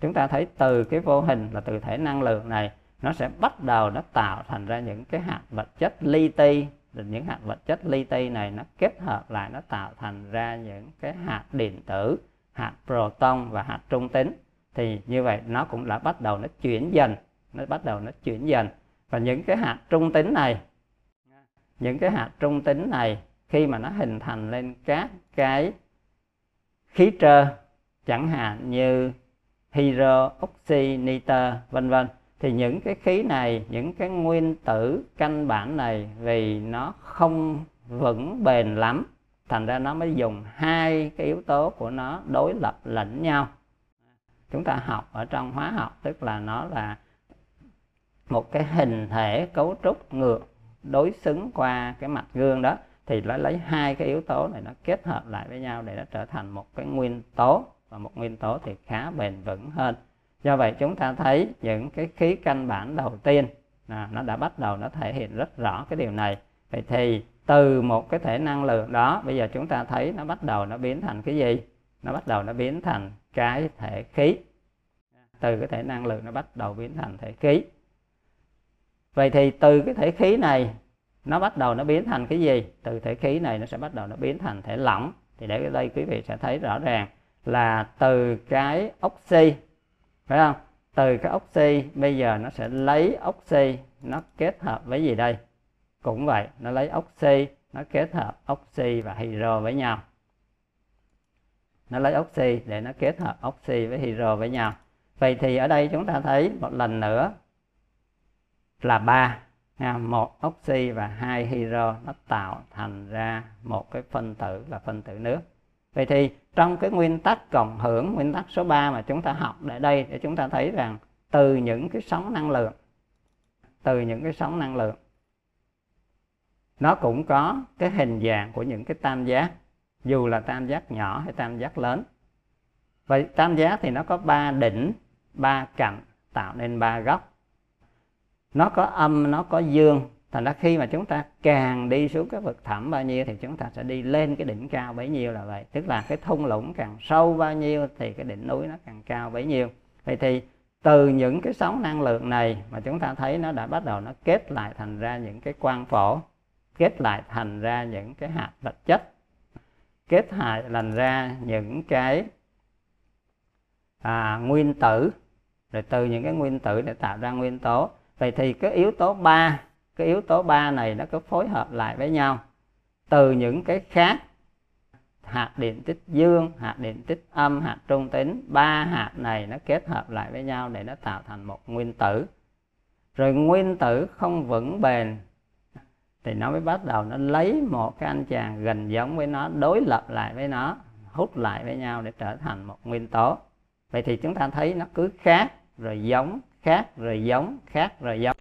chúng ta thấy từ cái vô hình là từ thể năng lượng này nó sẽ bắt đầu nó tạo thành ra những cái hạt vật chất li ti rồi những hạt vật chất li ti này nó kết hợp lại nó tạo thành ra những cái hạt điện tử hạt proton và hạt trung tính thì như vậy nó cũng đã bắt đầu nó chuyển dần nó bắt đầu nó chuyển dần. Và những cái hạt trung tính này những cái hạt trung tính này khi mà nó hình thành lên các cái khí trơ chẳng hạn như hydro, oxy, nitơ vân vân thì những cái khí này, những cái nguyên tử căn bản này vì nó không vững bền lắm, thành ra nó mới dùng hai cái yếu tố của nó đối lập lẫn nhau. Chúng ta học ở trong hóa học, tức là nó là một cái hình thể cấu trúc ngược đối xứng qua cái mặt gương đó, thì nó lấy hai cái yếu tố này nó kết hợp lại với nhau để nó trở thành một cái nguyên tố. Và một nguyên tố thì khá bền vững hơn do vậy chúng ta thấy những cái khí căn bản đầu tiên à, nó đã bắt đầu nó thể hiện rất rõ cái điều này. Vậy thì từ một cái thể năng lượng đó bây giờ chúng ta thấy nó bắt đầu nó biến thành cái gì? Nó bắt đầu nó biến thành cái thể khí. Từ cái thể năng lượng nó bắt đầu biến thành thể khí. Vậy thì từ cái thể khí này nó bắt đầu nó biến thành cái gì? Từ thể khí này nó sẽ bắt đầu nó biến thành thể lỏng. Thì để ở đây quý vị sẽ thấy rõ ràng là từ cái oxy phải không? Từ cái oxy bây giờ nó sẽ lấy oxy nó kết hợp với gì đây? Cũng vậy, nó lấy oxy nó kết hợp oxy và hydro với nhau. Nó lấy oxy để nó kết hợp oxy với hydro với nhau. Vậy thì ở đây chúng ta thấy một lần nữa là ba một oxy và hai hydro nó tạo thành ra một cái phân tử là phân tử nước vậy thì trong cái nguyên tắc cộng hưởng, nguyên tắc số 3 mà chúng ta học ở đây để chúng ta thấy rằng từ những cái sóng năng lượng, từ những cái sóng năng lượng, nó cũng có cái hình dạng của những cái tam giác, dù là tam giác nhỏ hay tam giác lớn. Vậy tam giác thì nó có ba đỉnh, ba cạnh tạo nên ba góc. Nó có âm, nó có dương thành ra khi mà chúng ta càng đi xuống cái vực thẳm bao nhiêu thì chúng ta sẽ đi lên cái đỉnh cao bấy nhiêu là vậy. Tức là cái thung lũng càng sâu bao nhiêu thì cái đỉnh núi nó càng cao bấy nhiêu. Vậy thì từ những cái sóng năng lượng này mà chúng ta thấy nó đã bắt đầu nó kết lại thành ra những cái quang phổ kết lại thành ra những cái hạt vật chất kết hại thành ra những cái à, nguyên tử. Rồi từ những cái nguyên tử để tạo ra nguyên tố. Vậy thì cái yếu tố ba cái yếu tố ba này nó có phối hợp lại với nhau. Từ những cái khác, hạt điện tích dương, hạt điện tích âm, hạt trung tính, ba hạt này nó kết hợp lại với nhau để nó tạo thành một nguyên tử. Rồi nguyên tử không vững bền, thì nó mới bắt đầu nó lấy một cái anh chàng gần giống với nó, đối lập lại với nó, hút lại với nhau để trở thành một nguyên tố. Vậy thì chúng ta thấy nó cứ khác, rồi giống, khác, rồi giống, khác, rồi giống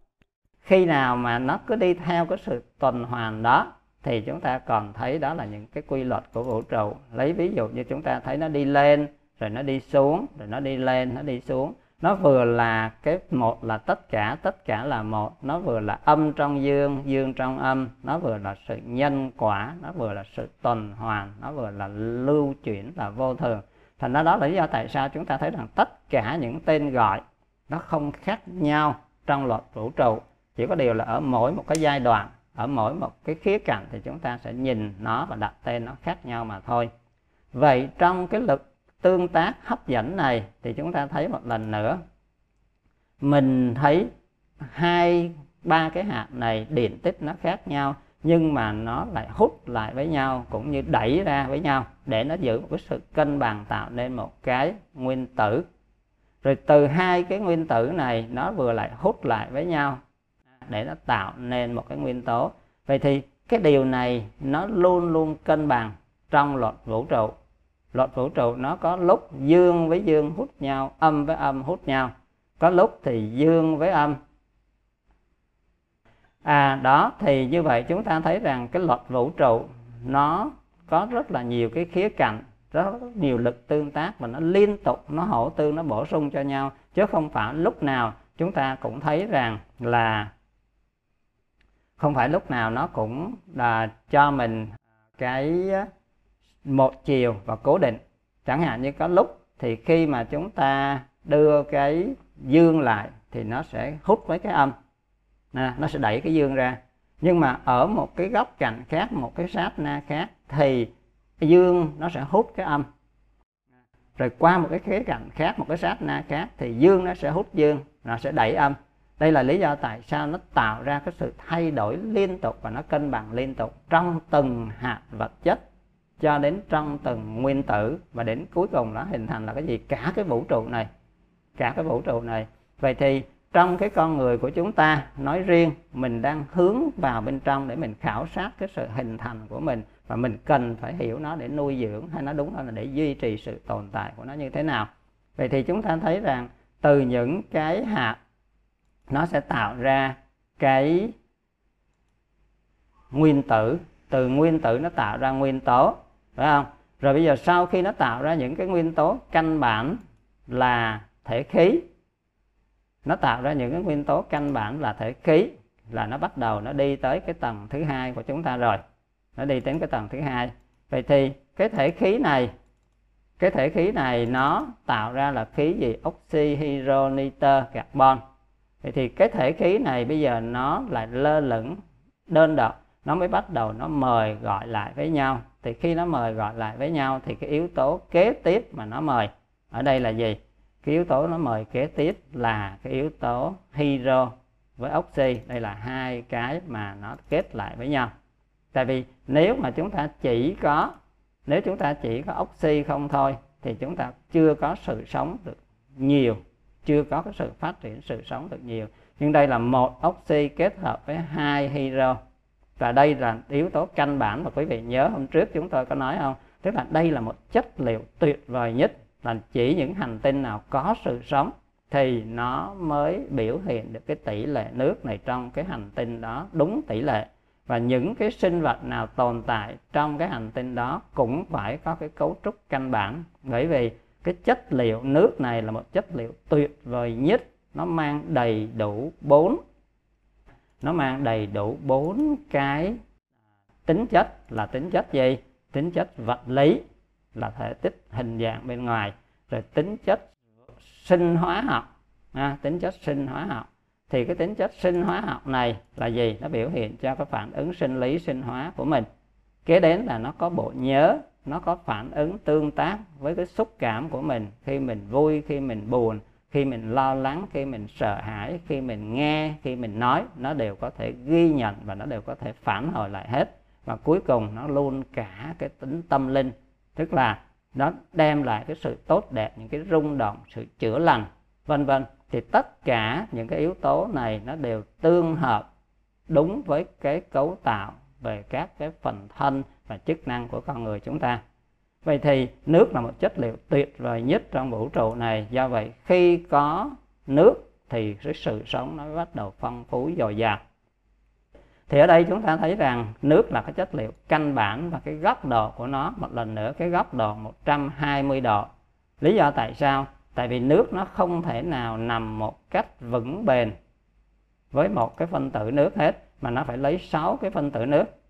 khi nào mà nó cứ đi theo cái sự tuần hoàn đó, thì chúng ta còn thấy đó là những cái quy luật của vũ trụ. Lấy ví dụ như chúng ta thấy nó đi lên, rồi nó đi xuống, rồi nó đi lên, nó đi xuống. Nó vừa là cái một là tất cả tất cả là một. Nó vừa là âm trong dương dương trong âm. Nó vừa là sự nhân quả, nó vừa là sự tuần hoàn, nó vừa là lưu chuyển là vô thường. Thành ra đó là lý do tại sao chúng ta thấy rằng tất cả những tên gọi nó không khác nhau trong luật vũ trụ chỉ có điều là ở mỗi một cái giai đoạn, ở mỗi một cái khía cạnh thì chúng ta sẽ nhìn nó và đặt tên nó khác nhau mà thôi. Vậy trong cái lực tương tác hấp dẫn này thì chúng ta thấy một lần nữa. Mình thấy hai, ba cái hạt này điện tích nó khác nhau, nhưng mà nó lại hút lại với nhau, cũng như đẩy ra với nhau, để nó giữ một cái sự cân bằng tạo nên một cái nguyên tử. Rồi từ hai cái nguyên tử này nó vừa lại hút lại với nhau để nó tạo nên một cái nguyên tố. Vậy thì cái điều này nó luôn luôn cân bằng trong luật vũ trụ. Luật vũ trụ nó có lúc dương với dương hút nhau, âm với âm hút nhau. Có lúc thì dương với âm. À đó, thì như vậy chúng ta thấy rằng cái luật vũ trụ nó có rất là nhiều cái khía cạnh, rất nhiều lực tương tác và nó liên tục, nó hỗ tương nó bổ sung cho nhau. Chứ không phải lúc nào chúng ta cũng thấy rằng là không phải lúc nào nó cũng là cho mình cái một chiều và cố định. Chẳng hạn như có lúc thì khi mà chúng ta đưa cái dương lại thì nó sẽ hút với cái âm. À, nó sẽ đẩy cái dương ra. Nhưng mà ở một cái góc cạnh khác một cái sát na khác thì dương nó sẽ hút cái âm. Rồi qua một cái khía cạnh khác một cái sát na khác thì dương nó sẽ hút dương nó sẽ đẩy âm đây là lý do tại sao nó tạo ra cái sự thay đổi liên tục và nó cân bằng liên tục trong từng hạt vật chất cho đến trong từng nguyên tử. Và đến cuối cùng nó hình thành là cái gì? Cả cái vũ trụ này. Cả cái vũ trụ này. Vậy thì trong cái con người của chúng ta, nói riêng, mình đang hướng vào bên trong để mình khảo sát cái sự hình thành của mình và mình cần phải hiểu nó để nuôi dưỡng hay nó đúng hơn là để duy trì sự tồn tại của nó như thế nào. Vậy thì chúng ta thấy rằng từ những cái hạt nó sẽ tạo ra cái nguyên tử. Từ nguyên tử nó tạo ra nguyên tố, phải không? Rồi bây giờ sau khi nó tạo ra những cái nguyên tố, căn bản là thể khí. Nó tạo ra những cái nguyên tố căn bản là thể khí là nó bắt đầu nó đi tới cái tầng thứ hai của chúng ta rồi. Nó đi đến cái tầng thứ hai. Vậy thì cái thể khí này, cái thể khí này nó tạo ra là khí gì? Oxy hydro nitơ carbon vậy thì cái thể khí này bây giờ nó lại lơ lửng, đơn độc. Nó mới bắt đầu nó mời gọi lại với nhau. Thì khi nó mời gọi lại với nhau thì cái yếu tố kế tiếp mà nó mời, ở đây là gì? Cái yếu tố nó mời kế tiếp là cái yếu tố hydro với oxy. Đây là hai cái mà nó kết lại với nhau. Tại vì nếu mà chúng ta chỉ có, nếu chúng ta chỉ có oxy không thôi thì chúng ta chưa có sự sống được nhiều chưa có cái sự phát triển sự sống được nhiều. Nhưng đây là một oxy kết hợp với hai hydro và đây là yếu tố căn bản mà quý vị nhớ hôm trước chúng tôi có nói không? Tức là đây là một chất liệu tuyệt vời nhất, là chỉ những hành tinh nào có sự sống thì nó mới biểu hiện được cái tỷ lệ nước này trong cái hành tinh đó, đúng tỷ lệ. Và những cái sinh vật nào tồn tại trong cái hành tinh đó cũng phải có cái cấu trúc căn bản. Bởi vì cái chất liệu nước này là một chất liệu tuyệt vời nhất. Nó mang đầy đủ bốn nó mang đầy đủ bốn cái tính chất. Là tính chất gì? Tính chất vật lý là thể tích hình dạng bên ngoài. Rồi tính chất sinh hóa học à, tính chất sinh hóa học. Thì cái tính chất sinh hóa học này là gì? Nó biểu hiện cho cái phản ứng sinh lý sinh hóa của mình. Kế đến là nó có bộ nhớ nó có phản ứng tương tác với cái xúc cảm của mình khi mình vui, khi mình buồn, khi mình lo lắng, khi mình sợ hãi, khi mình nghe, khi mình nói. Nó đều có thể ghi nhận và nó đều có thể phản hồi lại hết. Và cuối cùng nó luôn cả cái tính tâm linh. Tức là nó đem lại cái sự tốt đẹp, những cái rung động, sự chữa lành, vân vân. Thì tất cả những cái yếu tố này nó đều tương hợp đúng với cái cấu tạo về các cái phần thân và chức năng của con người chúng ta. Vậy thì nước là một chất liệu tuyệt vời nhất trong vũ trụ này. Do vậy, khi có nước thì cái sự sống nó bắt đầu phong phú dồi dào. Thì ở đây chúng ta thấy rằng nước là cái chất liệu căn bản và cái góc độ của nó, một lần nữa, cái góc độ 120 độ. Lý do tại sao? Tại vì nước nó không thể nào nằm một cách vững bền với một cái phân tử nước hết, mà nó phải lấy 6 cái phân tử nước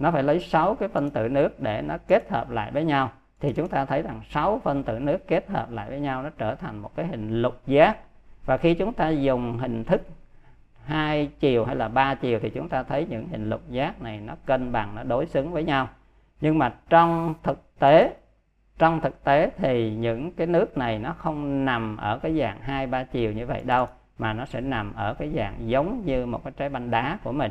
nó phải lấy 6 cái phân tử nước để nó kết hợp lại với nhau. Thì chúng ta thấy rằng 6 phân tử nước kết hợp lại với nhau, nó trở thành một cái hình lục giác. Và khi chúng ta dùng hình thức hai chiều hay là ba chiều thì chúng ta thấy những hình lục giác này nó cân bằng, nó đối xứng với nhau. Nhưng mà trong thực tế, trong thực tế thì những cái nước này nó không nằm ở cái dạng hai ba chiều như vậy đâu, mà nó sẽ nằm ở cái dạng giống như một cái trái banh đá của mình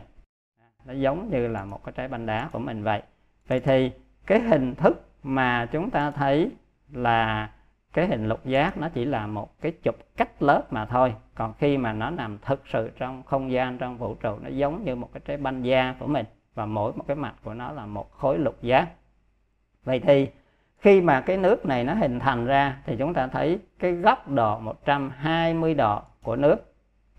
nó giống như là một cái trái banh đá của mình vậy. Vậy thì cái hình thức mà chúng ta thấy là cái hình lục giác nó chỉ là một cái chụp cách lớp mà thôi. Còn khi mà nó nằm thực sự trong không gian, trong vũ trụ, nó giống như một cái trái banh da của mình và mỗi một cái mặt của nó là một khối lục giác. Vậy thì khi mà cái nước này nó hình thành ra thì chúng ta thấy cái góc độ 120 độ của nước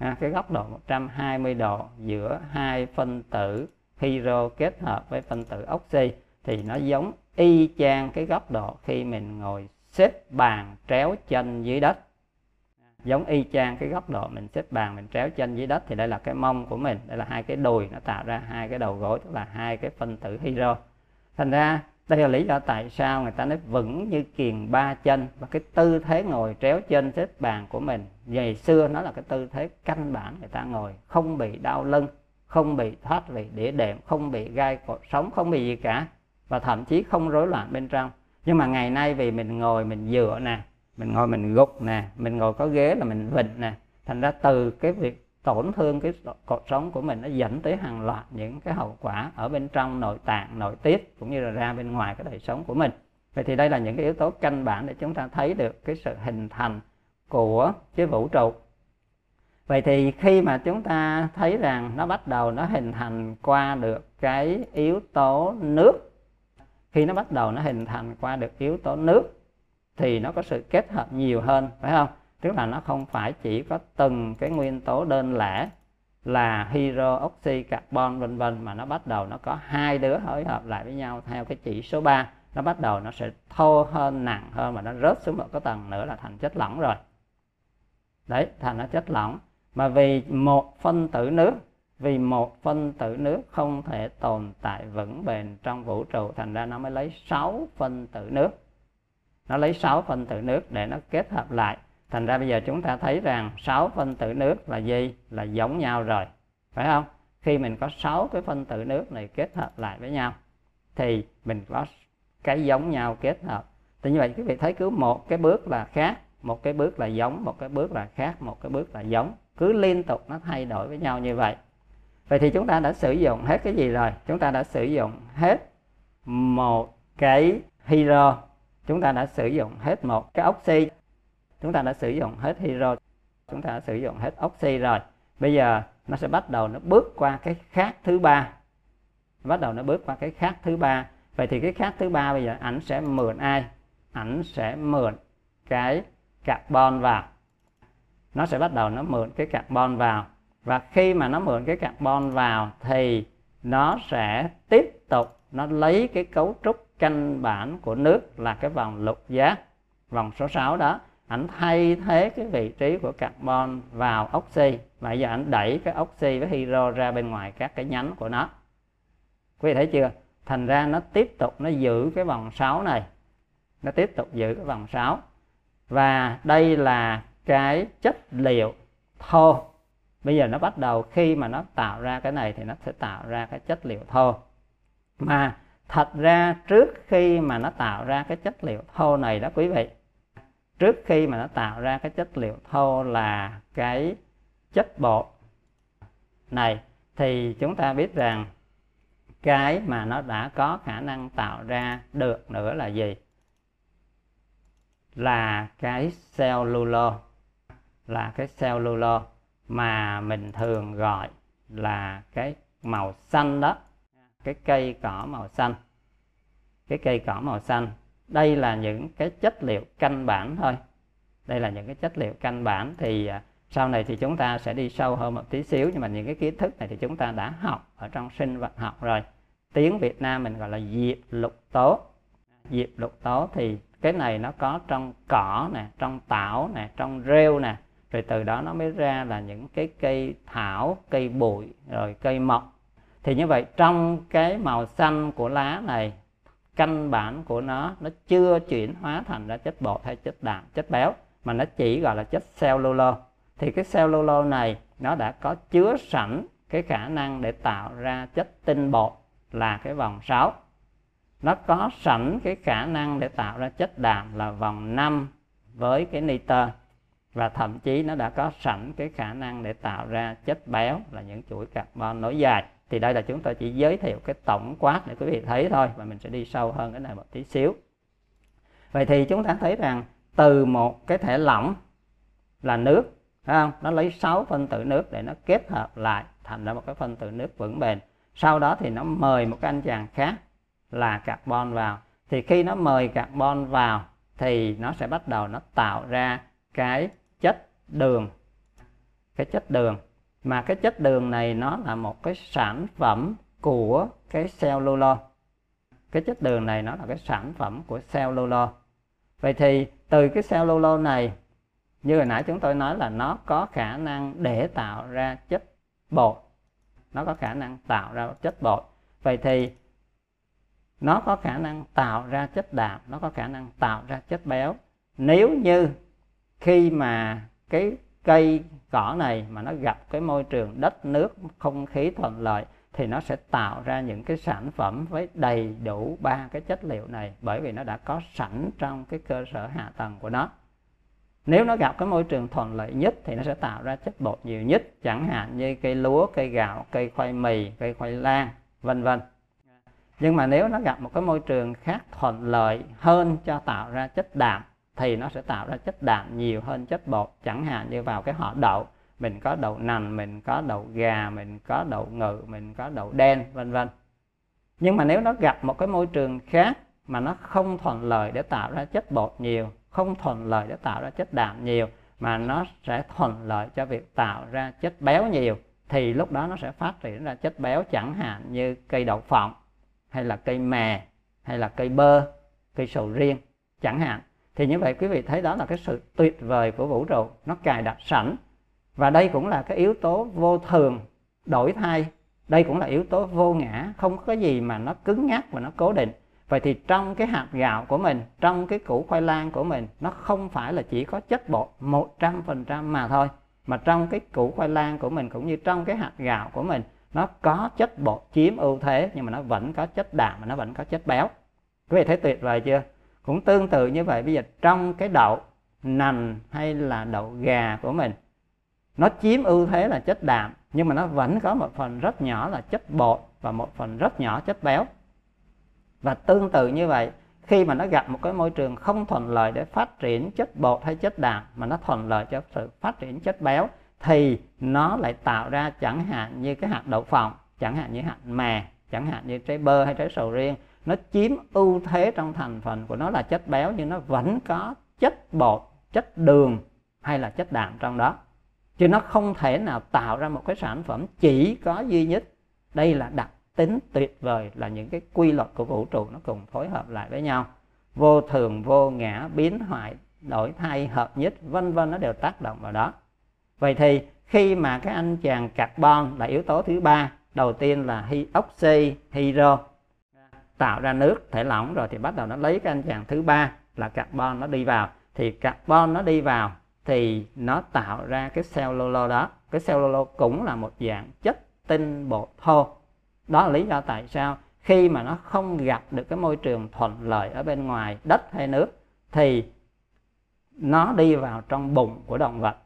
à, cái góc độ 120 độ giữa hai phân tử hydro kết hợp với phân tử oxy thì nó giống y chang cái góc độ khi mình ngồi xếp bàn tréo chân dưới đất. Giống y chang cái góc độ mình xếp bàn mình tréo chân dưới đất thì đây là cái mông của mình đây là hai cái đùi nó tạo ra hai cái đầu gối tức là hai cái phân tử hydro. Thành ra đây là lý do tại sao người ta nói vững như kiền ba chân và cái tư thế ngồi tréo chân xếp bàn của mình ngày xưa nó là cái tư thế căn bản, người ta ngồi không bị đau lưng, không bị thoát vị đĩa đệm, không bị gai cột sống, không bị gì cả, và thậm chí không rối loạn bên trong. Nhưng mà ngày nay vì mình ngồi mình dựa nè, mình ngồi mình gục nè, mình ngồi có ghế là mình vịnh nè, thành ra từ cái việc tổn thương cái cột sống của mình nó dẫn tới hàng loạt những cái hậu quả ở bên trong nội tạng, nội tiết, cũng như là ra bên ngoài cái đời sống của mình. Vậy thì đây là những cái yếu tố căn bản để chúng ta thấy được cái sự hình thành của cái vũ trụ. Vậy thì khi mà chúng ta thấy rằng nó bắt đầu nó hình thành qua được cái yếu tố nước, khi nó bắt đầu nó hình thành qua được yếu tố nước thì nó có sự kết hợp nhiều hơn, phải không? Tức là nó không phải chỉ có từng cái nguyên tố đơn lẻ là hydro oxy carbon vân vân, mà nó bắt đầu nó có hai đứa hối hợp lại với nhau theo cái chỉ số 3 nó bắt đầu nó sẽ thô hơn, nặng hơn mà nó rớt xuống một cái tầng nữa là thành chất lỏng rồi đấy thành nó chất lỏng. Mà vì một phân tử nước, vì một phân tử nước không thể tồn tại vững bền trong vũ trụ, thành ra nó mới lấy 6 phân tử nước. Nó lấy 6 phân tử nước để nó kết hợp lại. Thành ra bây giờ chúng ta thấy rằng 6 phân tử nước là gì? Là giống nhau rồi. Phải không? Khi mình có 6 cái phân tử nước này kết hợp lại với nhau, thì mình có cái giống nhau kết hợp. Thì như vậy, quý vị thấy cứ một cái bước là khác một cái bước là giống, một cái bước là khác, một cái bước là giống. Cứ liên tục nó thay đổi với nhau như vậy. Vậy thì chúng ta đã sử dụng hết cái gì rồi? Chúng ta đã sử dụng hết một cái hydro. Chúng ta đã sử dụng hết một cái oxy. Chúng ta đã sử dụng hết hydro. Chúng ta đã sử dụng hết oxy rồi. Bây giờ nó sẽ bắt đầu nó bước qua cái khác thứ ba. Bắt đầu nó bước qua cái khác thứ ba. Vậy thì cái khác thứ ba bây giờ ảnh sẽ mượn ai? Ảnh sẽ mượn cái carbon vào. Nó sẽ bắt đầu nó mượn cái carbon vào. Và khi mà nó mượn cái carbon vào thì nó sẽ tiếp tục, nó lấy cái cấu trúc căn bản của nước là cái vòng lục giác vòng số 6 đó, ảnh thay thế cái vị trí của carbon vào oxy. Và giờ ảnh đẩy cái oxy với hydro ra bên ngoài các cái nhánh của nó. Quý vị thấy chưa? Thành ra nó tiếp tục, nó giữ cái vòng 6 này. Nó tiếp tục giữ cái vòng 6 và đây là cái chất liệu thô. Bây giờ nó bắt đầu khi mà nó tạo ra cái này thì nó sẽ tạo ra cái chất liệu thô. Mà thật ra trước khi mà nó tạo ra cái chất liệu thô này đó quý vị, trước khi mà nó tạo ra cái chất liệu thô là cái chất bột này, thì chúng ta biết rằng cái mà nó đã có khả năng tạo ra được nữa là gì? Là cái cellulose là cái cellulose mà mình thường gọi là cái màu xanh đó. Cái cây cỏ màu xanh. Cái cây cỏ màu xanh. Đây là những cái chất liệu căn bản thôi. Đây là những cái chất liệu căn bản thì à, sau này thì chúng ta sẽ đi sâu hơn một tí xíu, nhưng mà những cái kiến thức này thì chúng ta đã học ở trong sinh vật học rồi. Tiếng Việt Nam mình gọi là diệp lục tố. Diệp lục tố thì cái này nó có trong cỏ nè, trong tảo nè, trong rêu nè. Rồi từ đó nó mới ra là những cái cây thảo, cây bụi, rồi cây mọc. Thì như vậy, trong cái màu xanh của lá này, căn bản của nó nó chưa chuyển hóa thành ra chất bột hay chất đạm, chất béo, mà nó chỉ gọi là chất cellulose. Thì cái cellulose này, nó đã có chứa sẵn cái khả năng để tạo ra chất tinh bột là cái vòng 6 nó có sẵn cái khả năng để tạo ra chất đạm là vòng 5 với cái nitơ. Và thậm chí nó đã có sẵn cái khả năng để tạo ra chất béo là những chuỗi carbon nối dài. Thì đây là chúng tôi chỉ giới thiệu cái tổng quát để quý vị thấy thôi, và mình sẽ đi sâu hơn cái này một tí xíu. Vậy thì chúng ta thấy rằng từ một cái thể lỏng là nước, phải không? Nó lấy 6 phân tử nước để nó kết hợp lại thành ra một cái phân tử nước vững bền. Sau đó thì nó mời một cái anh chàng khác là carbon vào. Thì khi nó mời carbon vào, thì nó sẽ bắt đầu nó tạo ra cái chất đường. Cái chất đường. Mà cái chất đường này nó là một cái sản phẩm của cái cellulose. Cái chất đường này nó là cái sản phẩm của cellulose. Vậy thì từ cái cellulose này, như hồi nãy chúng tôi nói là nó có khả năng để tạo ra chất bột. Nó có khả năng tạo ra chất bột. Vậy thì nó có khả năng tạo ra chất đạm, nó có khả năng tạo ra chất béo. Nếu như khi mà cái cây cỏ này mà nó gặp cái môi trường đất, nước, không khí thuận lợi thì nó sẽ tạo ra những cái sản phẩm với đầy đủ ba cái chất liệu này bởi vì nó đã có sẵn trong cái cơ sở hạ tầng của nó. Nếu nó gặp cái môi trường thuận lợi nhất thì nó sẽ tạo ra chất bột nhiều nhất, chẳng hạn như cây lúa, cây gạo, cây khoai mì, cây khoai lang, vân vân nhưng mà nếu nó gặp một cái môi trường khác thuận lợi hơn cho tạo ra chất đạm, thì nó sẽ tạo ra chất đạm nhiều hơn chất bột. Chẳng hạn như vào cái họ đậu, mình có đậu nành, mình có đậu gà, mình có đậu ngự, mình có đậu đen, vân vân. Nhưng mà nếu nó gặp một cái môi trường khác mà nó không thuận lợi để tạo ra chất bột nhiều, không thuận lợi để tạo ra chất đạm nhiều, mà nó sẽ thuận lợi cho việc tạo ra chất béo nhiều, thì lúc đó nó sẽ phát triển ra chất béo. Chẳng hạn như cây đậu phộng hay là cây mè, hay là cây bơ, cây sầu riêng, chẳng hạn. Thì như vậy quý vị thấy đó là cái sự tuyệt vời của vũ trụ, nó cài đặt sẵn. Và đây cũng là cái yếu tố vô thường, đổi thay. Đây cũng là yếu tố vô ngã, không có gì mà nó cứng nhắc và nó cố định. Vậy thì trong cái hạt gạo của mình, trong cái củ khoai lang của mình, nó không phải là chỉ có chất bột 100% mà thôi. Mà trong cái củ khoai lang của mình cũng như trong cái hạt gạo của mình nó có chất bột chiếm ưu thế, nhưng mà nó vẫn có chất đạm mà nó vẫn có chất béo. Quý vị thấy tuyệt vời chưa? Cũng tương tự như vậy, bây giờ trong cái đậu nành hay là đậu gà của mình, nó chiếm ưu thế là chất đạm, nhưng mà nó vẫn có một phần rất nhỏ là chất bột và một phần rất nhỏ chất béo. Và tương tự như vậy, khi mà nó gặp một cái môi trường không thuận lợi để phát triển chất bột hay chất đạm, mà nó thuận lợi cho sự phát triển chất béo thì nó lại tạo ra chẳng hạn như cái hạt đậu phộng, chẳng hạn như hạt mè, chẳng hạn như trái bơ hay trái sầu riêng. Nó chiếm ưu thế trong thành phần của nó là chất béo nhưng nó vẫn có chất bột, chất đường hay là chất đạm trong đó. Chứ nó không thể nào tạo ra một cái sản phẩm chỉ có duy nhất. Đây là đặc tính tuyệt vời là những cái quy luật của vũ trụ nó cùng phối hợp lại với nhau. Vô thường, vô ngã, biến hoại, đổi thay, hợp nhất, vân vân nó đều tác động vào đó vậy thì khi mà cái anh chàng carbon là yếu tố thứ ba, đầu tiên là hy oxy hydro tạo ra nước thể lỏng rồi thì bắt đầu nó lấy cái anh chàng thứ ba là carbon nó đi vào. Thì carbon nó đi vào thì nó tạo ra cái cellulose đó. Cái cellulose cũng là một dạng chất tinh bột thô. Đó là lý do tại sao khi mà nó không gặp được cái môi trường thuận lợi ở bên ngoài đất hay nước thì nó đi vào trong bụng của động vật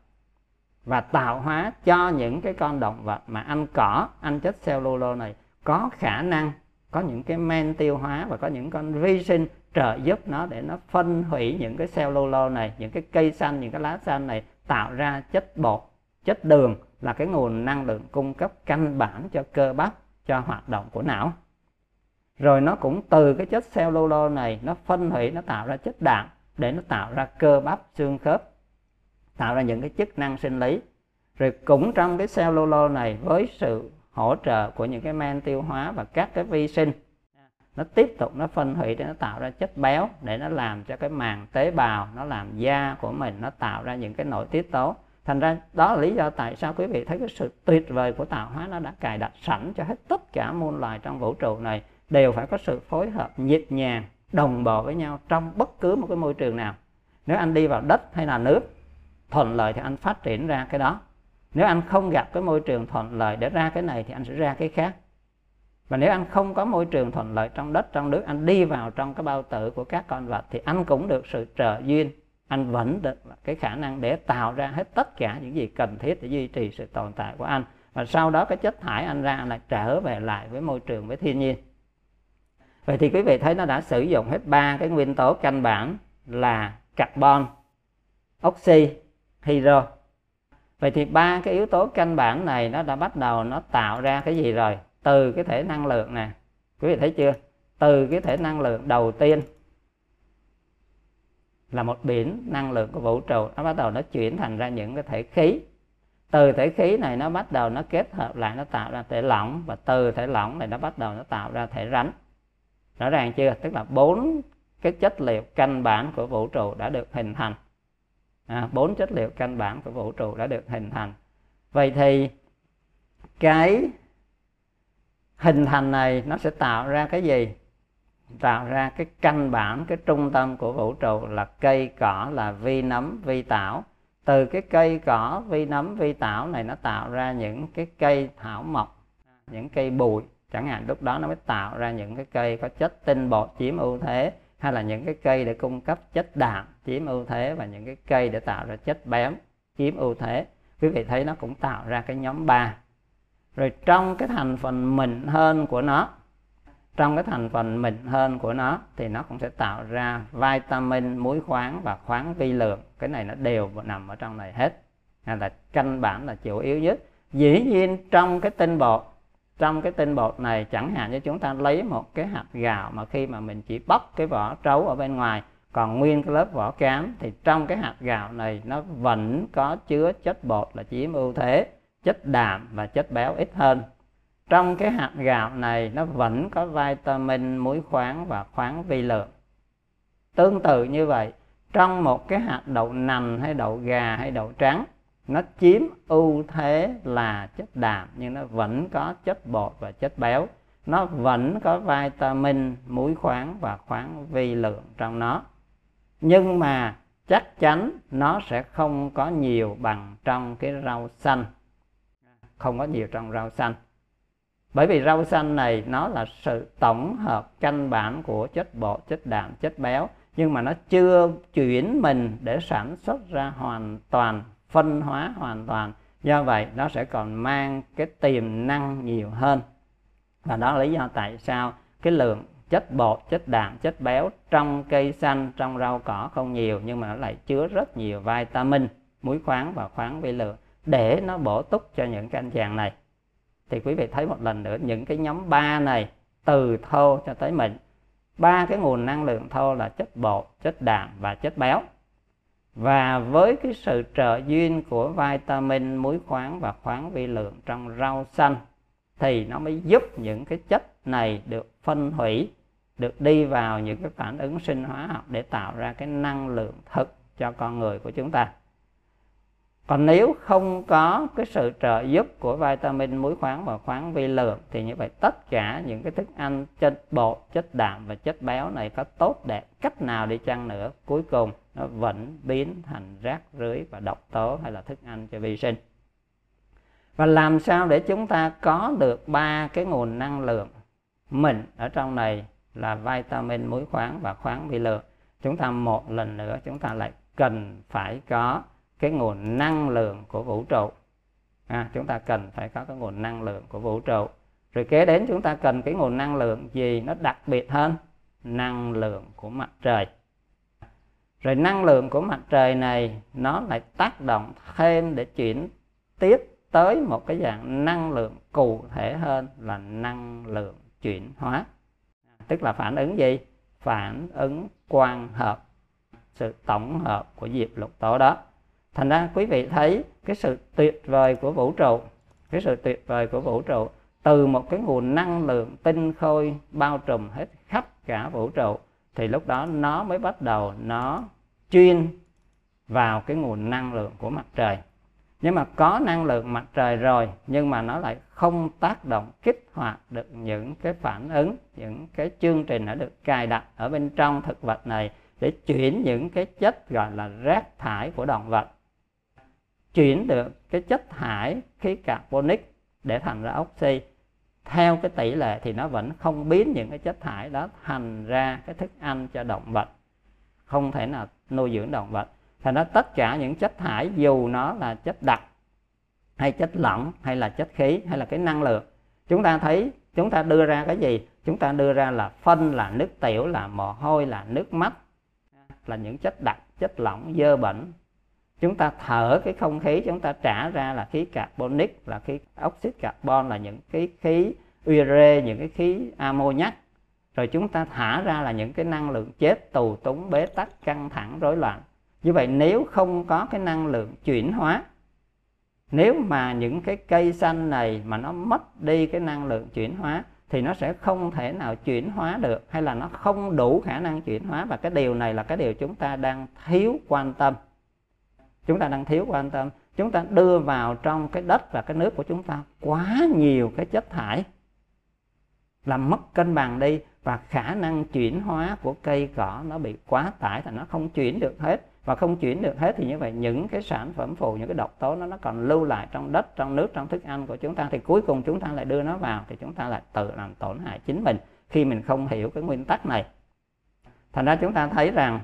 và tạo hóa cho những cái con động vật mà ăn cỏ ăn chất cellulose này. Có khả năng, có những cái men tiêu hóa và có những con vi sinh trợ giúp nó để nó phân hủy những cái cellulose này, những cái cây xanh, những cái lá xanh này, tạo ra chất bột, chất đường là cái nguồn năng lượng cung cấp căn bản cho cơ bắp, cho hoạt động của não. Rồi nó cũng từ cái chất cellulose này, nó phân hủy, nó tạo ra chất đạm để nó tạo ra cơ bắp xương khớp tạo ra những cái chức năng sinh lý. Rồi cũng trong cái cellulose này với sự hỗ trợ của những cái men tiêu hóa và các cái vi sinh, nó tiếp tục nó phân hủy để nó tạo ra chất béo để nó làm cho cái màng tế bào, nó làm da của mình, nó tạo ra những cái nội tiết tố. Thành ra đó là lý do tại sao quý vị thấy cái sự tuyệt vời của tạo hóa nó đã cài đặt sẵn cho hết tất cả muôn loài trong vũ trụ này, đều phải có sự phối hợp nhịp nhàng, đồng bộ với nhau trong bất cứ một cái môi trường nào. Nếu anh đi vào đất hay là nước thuận lợi thì anh phát triển ra cái đó. Nếu anh không gặp cái môi trường thuận lợi để ra cái này thì anh sẽ ra cái khác. Và nếu anh không có môi trường thuận lợi trong đất, trong nước, anh đi vào trong cái bao tử của các con vật thì anh cũng được sự trợ duyên. Anh vẫn được cái khả năng để tạo ra hết tất cả những gì cần thiết để duy trì sự tồn tại của anh. Và sau đó cái chất thải anh ra lại trở về lại với môi trường, với thiên nhiên. Vậy thì quý vị thấy nó đã sử dụng hết ba cái nguyên tố căn bản là carbon, oxy hydro vậy thì ba cái yếu tố căn bản này nó đã bắt đầu nó tạo ra cái gì rồi? Từ cái thể năng lượng nè. Quý vị thấy chưa? Từ cái thể năng lượng đầu tiên là một biển năng lượng của vũ trụ. Nó bắt đầu nó chuyển thành ra những cái thể khí. Từ thể khí này nó bắt đầu nó kết hợp lại, nó tạo ra thể lỏng. Và từ thể lỏng này nó bắt đầu nó tạo ra thể rắn. Rõ ràng chưa? Tức là bốn cái chất liệu căn bản của vũ trụ đã được hình thành à, bốn chất liệu căn bản của vũ trụ đã được hình thành. Vậy thì cái hình thành này nó sẽ tạo ra cái gì? Tạo ra cái căn bản cái trung tâm của vũ trụ là cây cỏ là vi nấm vi tảo. Từ cái cây cỏ vi nấm vi tảo này nó tạo ra những cái cây thảo mộc những cây bụi. Chẳng hạn lúc đó nó mới tạo ra những cái cây có chất tinh bột chiếm ưu thế hay là những cái cây để cung cấp chất đạm, chiếm ưu thế và những cái cây để tạo ra chất béo, chiếm ưu thế. Quý vị thấy nó cũng tạo ra cái nhóm 3 rồi trong cái thành phần mịn hơn của nó, trong cái thành phần mịn hơn của nó thì nó cũng sẽ tạo ra vitamin, muối khoáng và khoáng vi lượng. Cái này nó đều nằm ở trong này hết. Hay là căn bản là chủ yếu nhất. Dĩ nhiên trong cái tinh bột trong cái tinh bột này, chẳng hạn như chúng ta lấy một cái hạt gạo mà khi mà mình chỉ bóc cái vỏ trấu ở bên ngoài, còn nguyên cái lớp vỏ cám, thì trong cái hạt gạo này nó vẫn có chứa chất bột là chiếm ưu thế, chất đạm và chất béo ít hơn. Trong cái hạt gạo này, nó vẫn có vitamin, muối khoáng và khoáng vi lượng. Tương tự như vậy, trong một cái hạt đậu nành hay đậu gà hay đậu trắng nó chiếm ưu thế là chất đạm, nhưng nó vẫn có chất bột và chất béo. Nó vẫn có vitamin, muối khoáng và khoáng vi lượng trong nó. Nhưng mà chắc chắn nó sẽ không có nhiều bằng trong cái rau xanh. Không có nhiều trong rau xanh. Bởi vì rau xanh này nó là sự tổng hợp căn bản của chất bột, chất đạm, chất béo, nhưng mà nó chưa chuyển mình để sản xuất ra hoàn toàn phân hóa hoàn toàn. Do vậy, nó sẽ còn mang cái tiềm năng nhiều hơn. Và đó là lý do tại sao cái lượng chất bột, chất đạm, chất béo trong cây xanh, trong rau cỏ không nhiều, nhưng mà nó lại chứa rất nhiều vitamin, muối khoáng và khoáng vi lượng để nó bổ túc cho những cái anh chàng này. Thì quý vị thấy một lần nữa, những cái nhóm ba này từ thô cho tới mịn. Ba cái nguồn năng lượng thô là chất bột, chất đạm và chất béo và với cái sự trợ duyên của vitamin, muối khoáng và khoáng vi lượng trong rau xanh, thì nó mới giúp những cái chất này được phân hủy, được đi vào những cái phản ứng sinh hóa học để tạo ra cái năng lượng thực cho con người của chúng ta. Còn nếu không có cái sự trợ giúp của vitamin, muối khoáng và khoáng vi lượng, thì như vậy tất cả những cái thức ăn chất bột, chất đạm và chất béo này có tốt đẹp cách nào đi chăng nữa, cuối cùng nó vẫn biến thành rác rưới và độc tố hay là thức ăn cho vi sinh. Và làm sao để chúng ta có được ba cái nguồn năng lượng mình ở trong này là vitamin muối khoáng và khoáng vi lượng? Chúng ta một lần nữa chúng ta lại cần phải có cái nguồn năng lượng của vũ trụ. À, chúng ta cần phải có cái nguồn năng lượng của vũ trụ. Rồi kế đến chúng ta cần cái nguồn năng lượng gì nó đặc biệt hơn? Năng lượng của mặt trời rồi năng lượng của mặt trời này, nó lại tác động thêm để chuyển tiếp tới một cái dạng năng lượng cụ thể hơn là năng lượng chuyển hóa. Tức là phản ứng gì? Phản ứng quang hợp, sự tổng hợp của diệp lục tố đó. Thành ra quý vị thấy cái sự tuyệt vời của vũ trụ, cái sự tuyệt vời của vũ trụ từ một cái nguồn năng lượng tinh khôi bao trùm hết khắp cả vũ trụ thì lúc đó nó mới bắt đầu nó chuyên vào cái nguồn năng lượng của mặt trời. Nhưng mà có năng lượng mặt trời rồi, nhưng mà nó lại không tác động kích hoạt được những cái phản ứng, những cái chương trình đã được cài đặt ở bên trong thực vật này để chuyển những cái chất gọi là rác thải của động vật, chuyển được cái chất thải khí carbonic để thành ra oxy theo cái tỷ lệ thì nó vẫn không biến những cái chất thải đó thành ra cái thức ăn cho động vật. Không thể nào nuôi dưỡng động vật. Thành ra tất cả những chất thải, dù nó là chất đặc, hay chất lỏng, hay là chất khí, hay là cái năng lượng, chúng ta thấy, chúng ta đưa ra cái gì? Chúng ta đưa ra là phân, là nước tiểu, là mồ hôi, là nước mắt, là những chất đặc, chất lỏng, dơ bẩn chúng ta thở cái không khí, chúng ta trả ra là khí carbonic, là khí oxit carbon, là những cái khí ure những cái khí amoniac rồi chúng ta thả ra là những cái năng lượng chết, tù túng, bế tắc, căng thẳng, rối loạn. Như vậy nếu không có cái năng lượng chuyển hóa, nếu mà những cái cây xanh này mà nó mất đi cái năng lượng chuyển hóa, thì nó sẽ không thể nào chuyển hóa được, hay là nó không đủ khả năng chuyển hóa. Và cái điều này là cái điều chúng ta đang thiếu quan tâm chúng ta đang thiếu quan tâm. Chúng ta đưa vào trong cái đất và cái nước của chúng ta quá nhiều cái chất thải, làm mất cân bằng đi, và khả năng chuyển hóa của cây cỏ nó bị quá tải thì nó không chuyển được hết. Và không chuyển được hết thì như vậy những cái sản phẩm phụ, những cái độc tố nó nó còn lưu lại trong đất, trong nước, trong thức ăn của chúng ta. Thì cuối cùng chúng ta lại đưa nó vào thì chúng ta lại tự làm tổn hại chính mình khi mình không hiểu cái nguyên tắc này. Thành ra chúng ta thấy rằng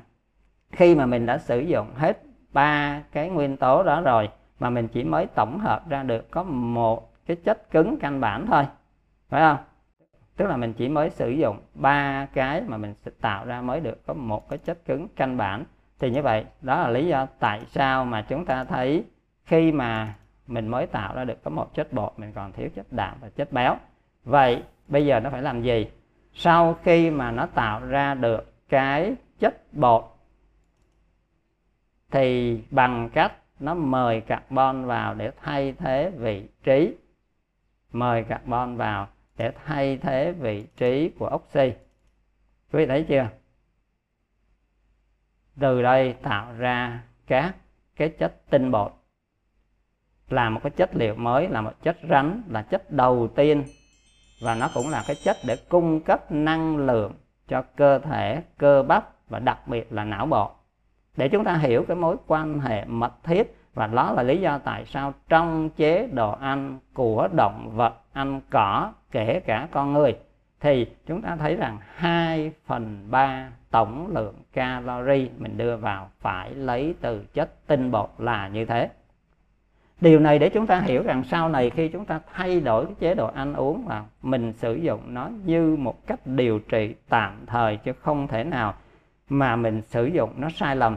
khi mà mình đã sử dụng hết ba cái nguyên tố đó rồi mà mình chỉ mới tổng hợp ra được có một cái chất cứng căn bản thôi, phải không? Tức là mình chỉ mới sử dụng ba cái mà mình sẽ tạo ra mới được có một cái chất cứng căn bản. Thì như vậy, đó là lý do tại sao mà chúng ta thấy khi mà mình mới tạo ra được có một chất bột, mình còn thiếu chất đạm và chất béo. Vậy, bây giờ nó phải làm gì? Sau khi mà nó tạo ra được cái chất bột thì bằng cách nó mời carbon vào để thay thế vị trí. Mời carbon vào để thay thế vị trí của oxy. Quý vị thấy chưa? Từ đây tạo ra các cái chất tinh bột. Là một cái chất liệu mới, là một chất rắn, là chất đầu tiên. Và nó cũng là cái chất để cung cấp năng lượng cho cơ thể, cơ bắp và đặc biệt là não bộ để chúng ta hiểu cái mối quan hệ mật thiết và đó là lý do tại sao trong chế độ ăn của động vật, ăn cỏ, kể cả con người, thì chúng ta thấy rằng 2 phần 3 tổng lượng calori mình đưa vào phải lấy từ chất tinh bột là như thế. Điều này để chúng ta hiểu rằng sau này khi chúng ta thay đổi cái chế độ ăn uống và mình sử dụng nó như một cách điều trị tạm thời chứ không thể nào mà mình sử dụng nó sai lầm.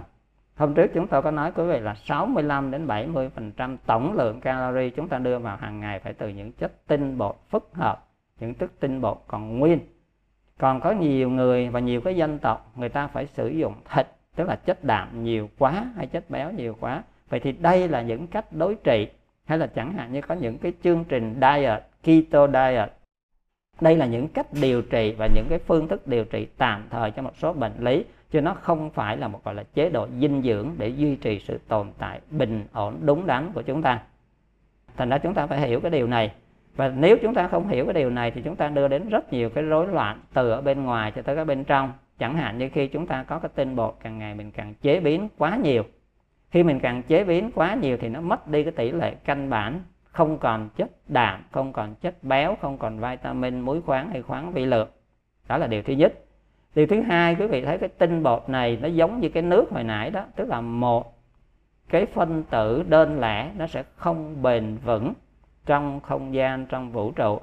Hôm trước chúng tôi có nói, quý vị, là 65 đến 70 phần trăm tổng lượng calorie chúng ta đưa vào hàng ngày phải từ những chất tinh bột phức hợp, những chất tinh bột còn nguyên. Còn có nhiều người và nhiều cái dân tộc, người ta phải sử dụng thịt, tức là chất đạm nhiều quá hay chất béo nhiều quá. Vậy thì đây là những cách đối trị. Hay là chẳng hạn như có những cái chương trình diet, keto diet. Đây là những cách điều trị và những cái phương thức điều trị tạm thời cho một số bệnh lý chứ nó không phải là một, gọi là, chế độ dinh dưỡng để duy trì sự tồn tại bình ổn đúng đắn của chúng ta. Thành ra chúng ta phải hiểu cái điều này. Và nếu chúng ta không hiểu cái điều này thì chúng ta đưa đến rất nhiều cái rối loạn từ ở bên ngoài cho tới cái bên trong. Chẳng hạn như khi chúng ta có cái tinh bột càng ngày mình càng chế biến quá nhiều. Khi mình càng chế biến quá nhiều thì nó mất đi cái tỷ lệ căn bản. Không còn chất đạm, không còn chất béo, không còn vitamin, muối khoáng hay khoáng vi lượng. Đó là điều thứ nhất điều thứ hai, quý vị thấy cái tinh bột này nó giống như cái nước hồi nãy đó, tức là một cái phân tử đơn lẻ, nó sẽ không bền vững trong không gian, trong vũ trụ.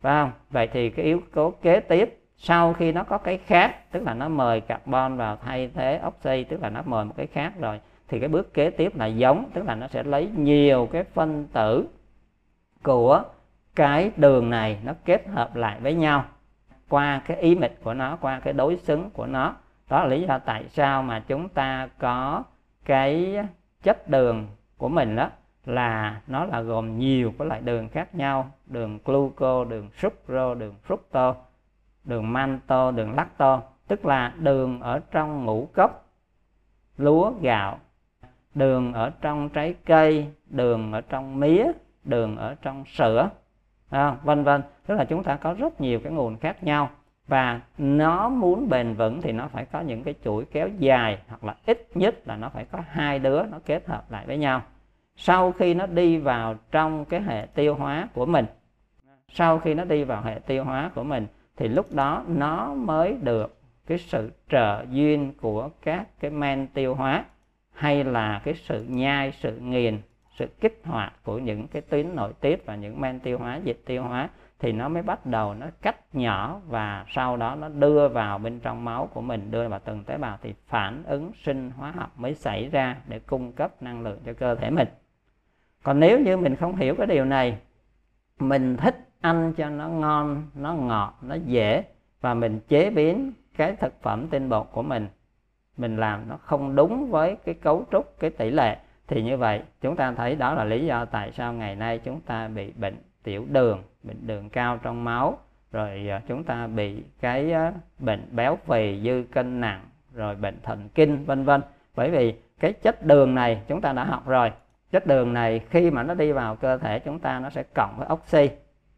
Phải không? Vậy thì cái yếu tố kế tiếp, sau khi nó có cái khác, tức là nó mời carbon vào thay thế oxy, tức là nó mời một cái khác rồi, thì cái bước kế tiếp là giống, tức là nó sẽ lấy nhiều cái phân tử của cái đường này nó kết hợp lại với nhau qua cái ý mịch của nó, qua cái đối xứng của nó. Đó là lý do tại sao mà chúng ta có cái chất đường của mình đó là nó là gồm nhiều cái loại đường khác nhau. Đường gluco, đường sucro đường fructo, đường manto, đường lacto. Tức là đường ở trong ngũ cốc, lúa, gạo. Đường ở trong trái cây, đường ở trong mía, đường ở trong sữa à, vân vân. Tức là chúng ta có rất nhiều cái nguồn khác nhau. Và nó muốn bền vững thì nó phải có những cái chuỗi kéo dài hoặc là ít nhất là nó phải có hai đứa nó kết hợp lại với nhau. Sau khi nó đi vào trong cái hệ tiêu hóa của mình
sau khi nó đi vào hệ tiêu hóa của mình thì lúc đó nó mới được cái sự trợ duyên của các cái men tiêu hóa hay là cái sự nhai sự nghiền sự kích hoạt của những cái tuyến nội tiết và những men tiêu hóa, dịch tiêu hóa thì nó mới bắt đầu nó cắt nhỏ và sau đó nó đưa vào bên trong máu của mình, đưa vào từng tế bào thì phản ứng sinh hóa học mới xảy ra để cung cấp năng lượng cho cơ thể mình. Còn nếu như mình không hiểu cái điều này, mình thích ăn cho nó ngon, nó ngọt, nó dễ và mình chế biến cái thực phẩm tinh bột của mình mình làm nó không đúng với cái cấu trúc, cái tỷ lệ thì như vậy, chúng ta thấy đó là lý do tại sao ngày nay chúng ta bị bệnh tiểu đường, bệnh đường cao trong máu. Rồi à, chúng ta bị cái bệnh béo phì, dư cân nặng, rồi bệnh thần kinh, vân vân. Bởi vì cái chất đường này chúng ta đã học rồi. Chất đường này khi mà nó đi vào cơ thể chúng ta nó sẽ cộng với oxy,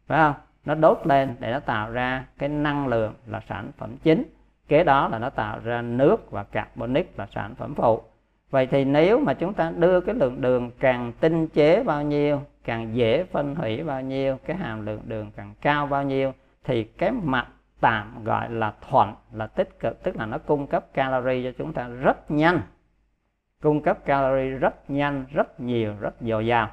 phải không? Nó đốt lên để nó tạo ra cái năng lượng là sản phẩm chính. Kế đó là nó tạo ra nước và carbonic là sản phẩm phụ vậy thì nếu mà chúng ta đưa cái lượng đường càng tinh chế bao nhiêu, càng dễ phân hủy bao nhiêu, cái hàm lượng đường càng cao bao nhiêu, thì cái mặt tạm gọi là thuận, là tích cực, tức là nó cung cấp calorie cho chúng ta rất nhanh. Cung cấp calorie rất nhanh, rất nhiều, rất dồi dào.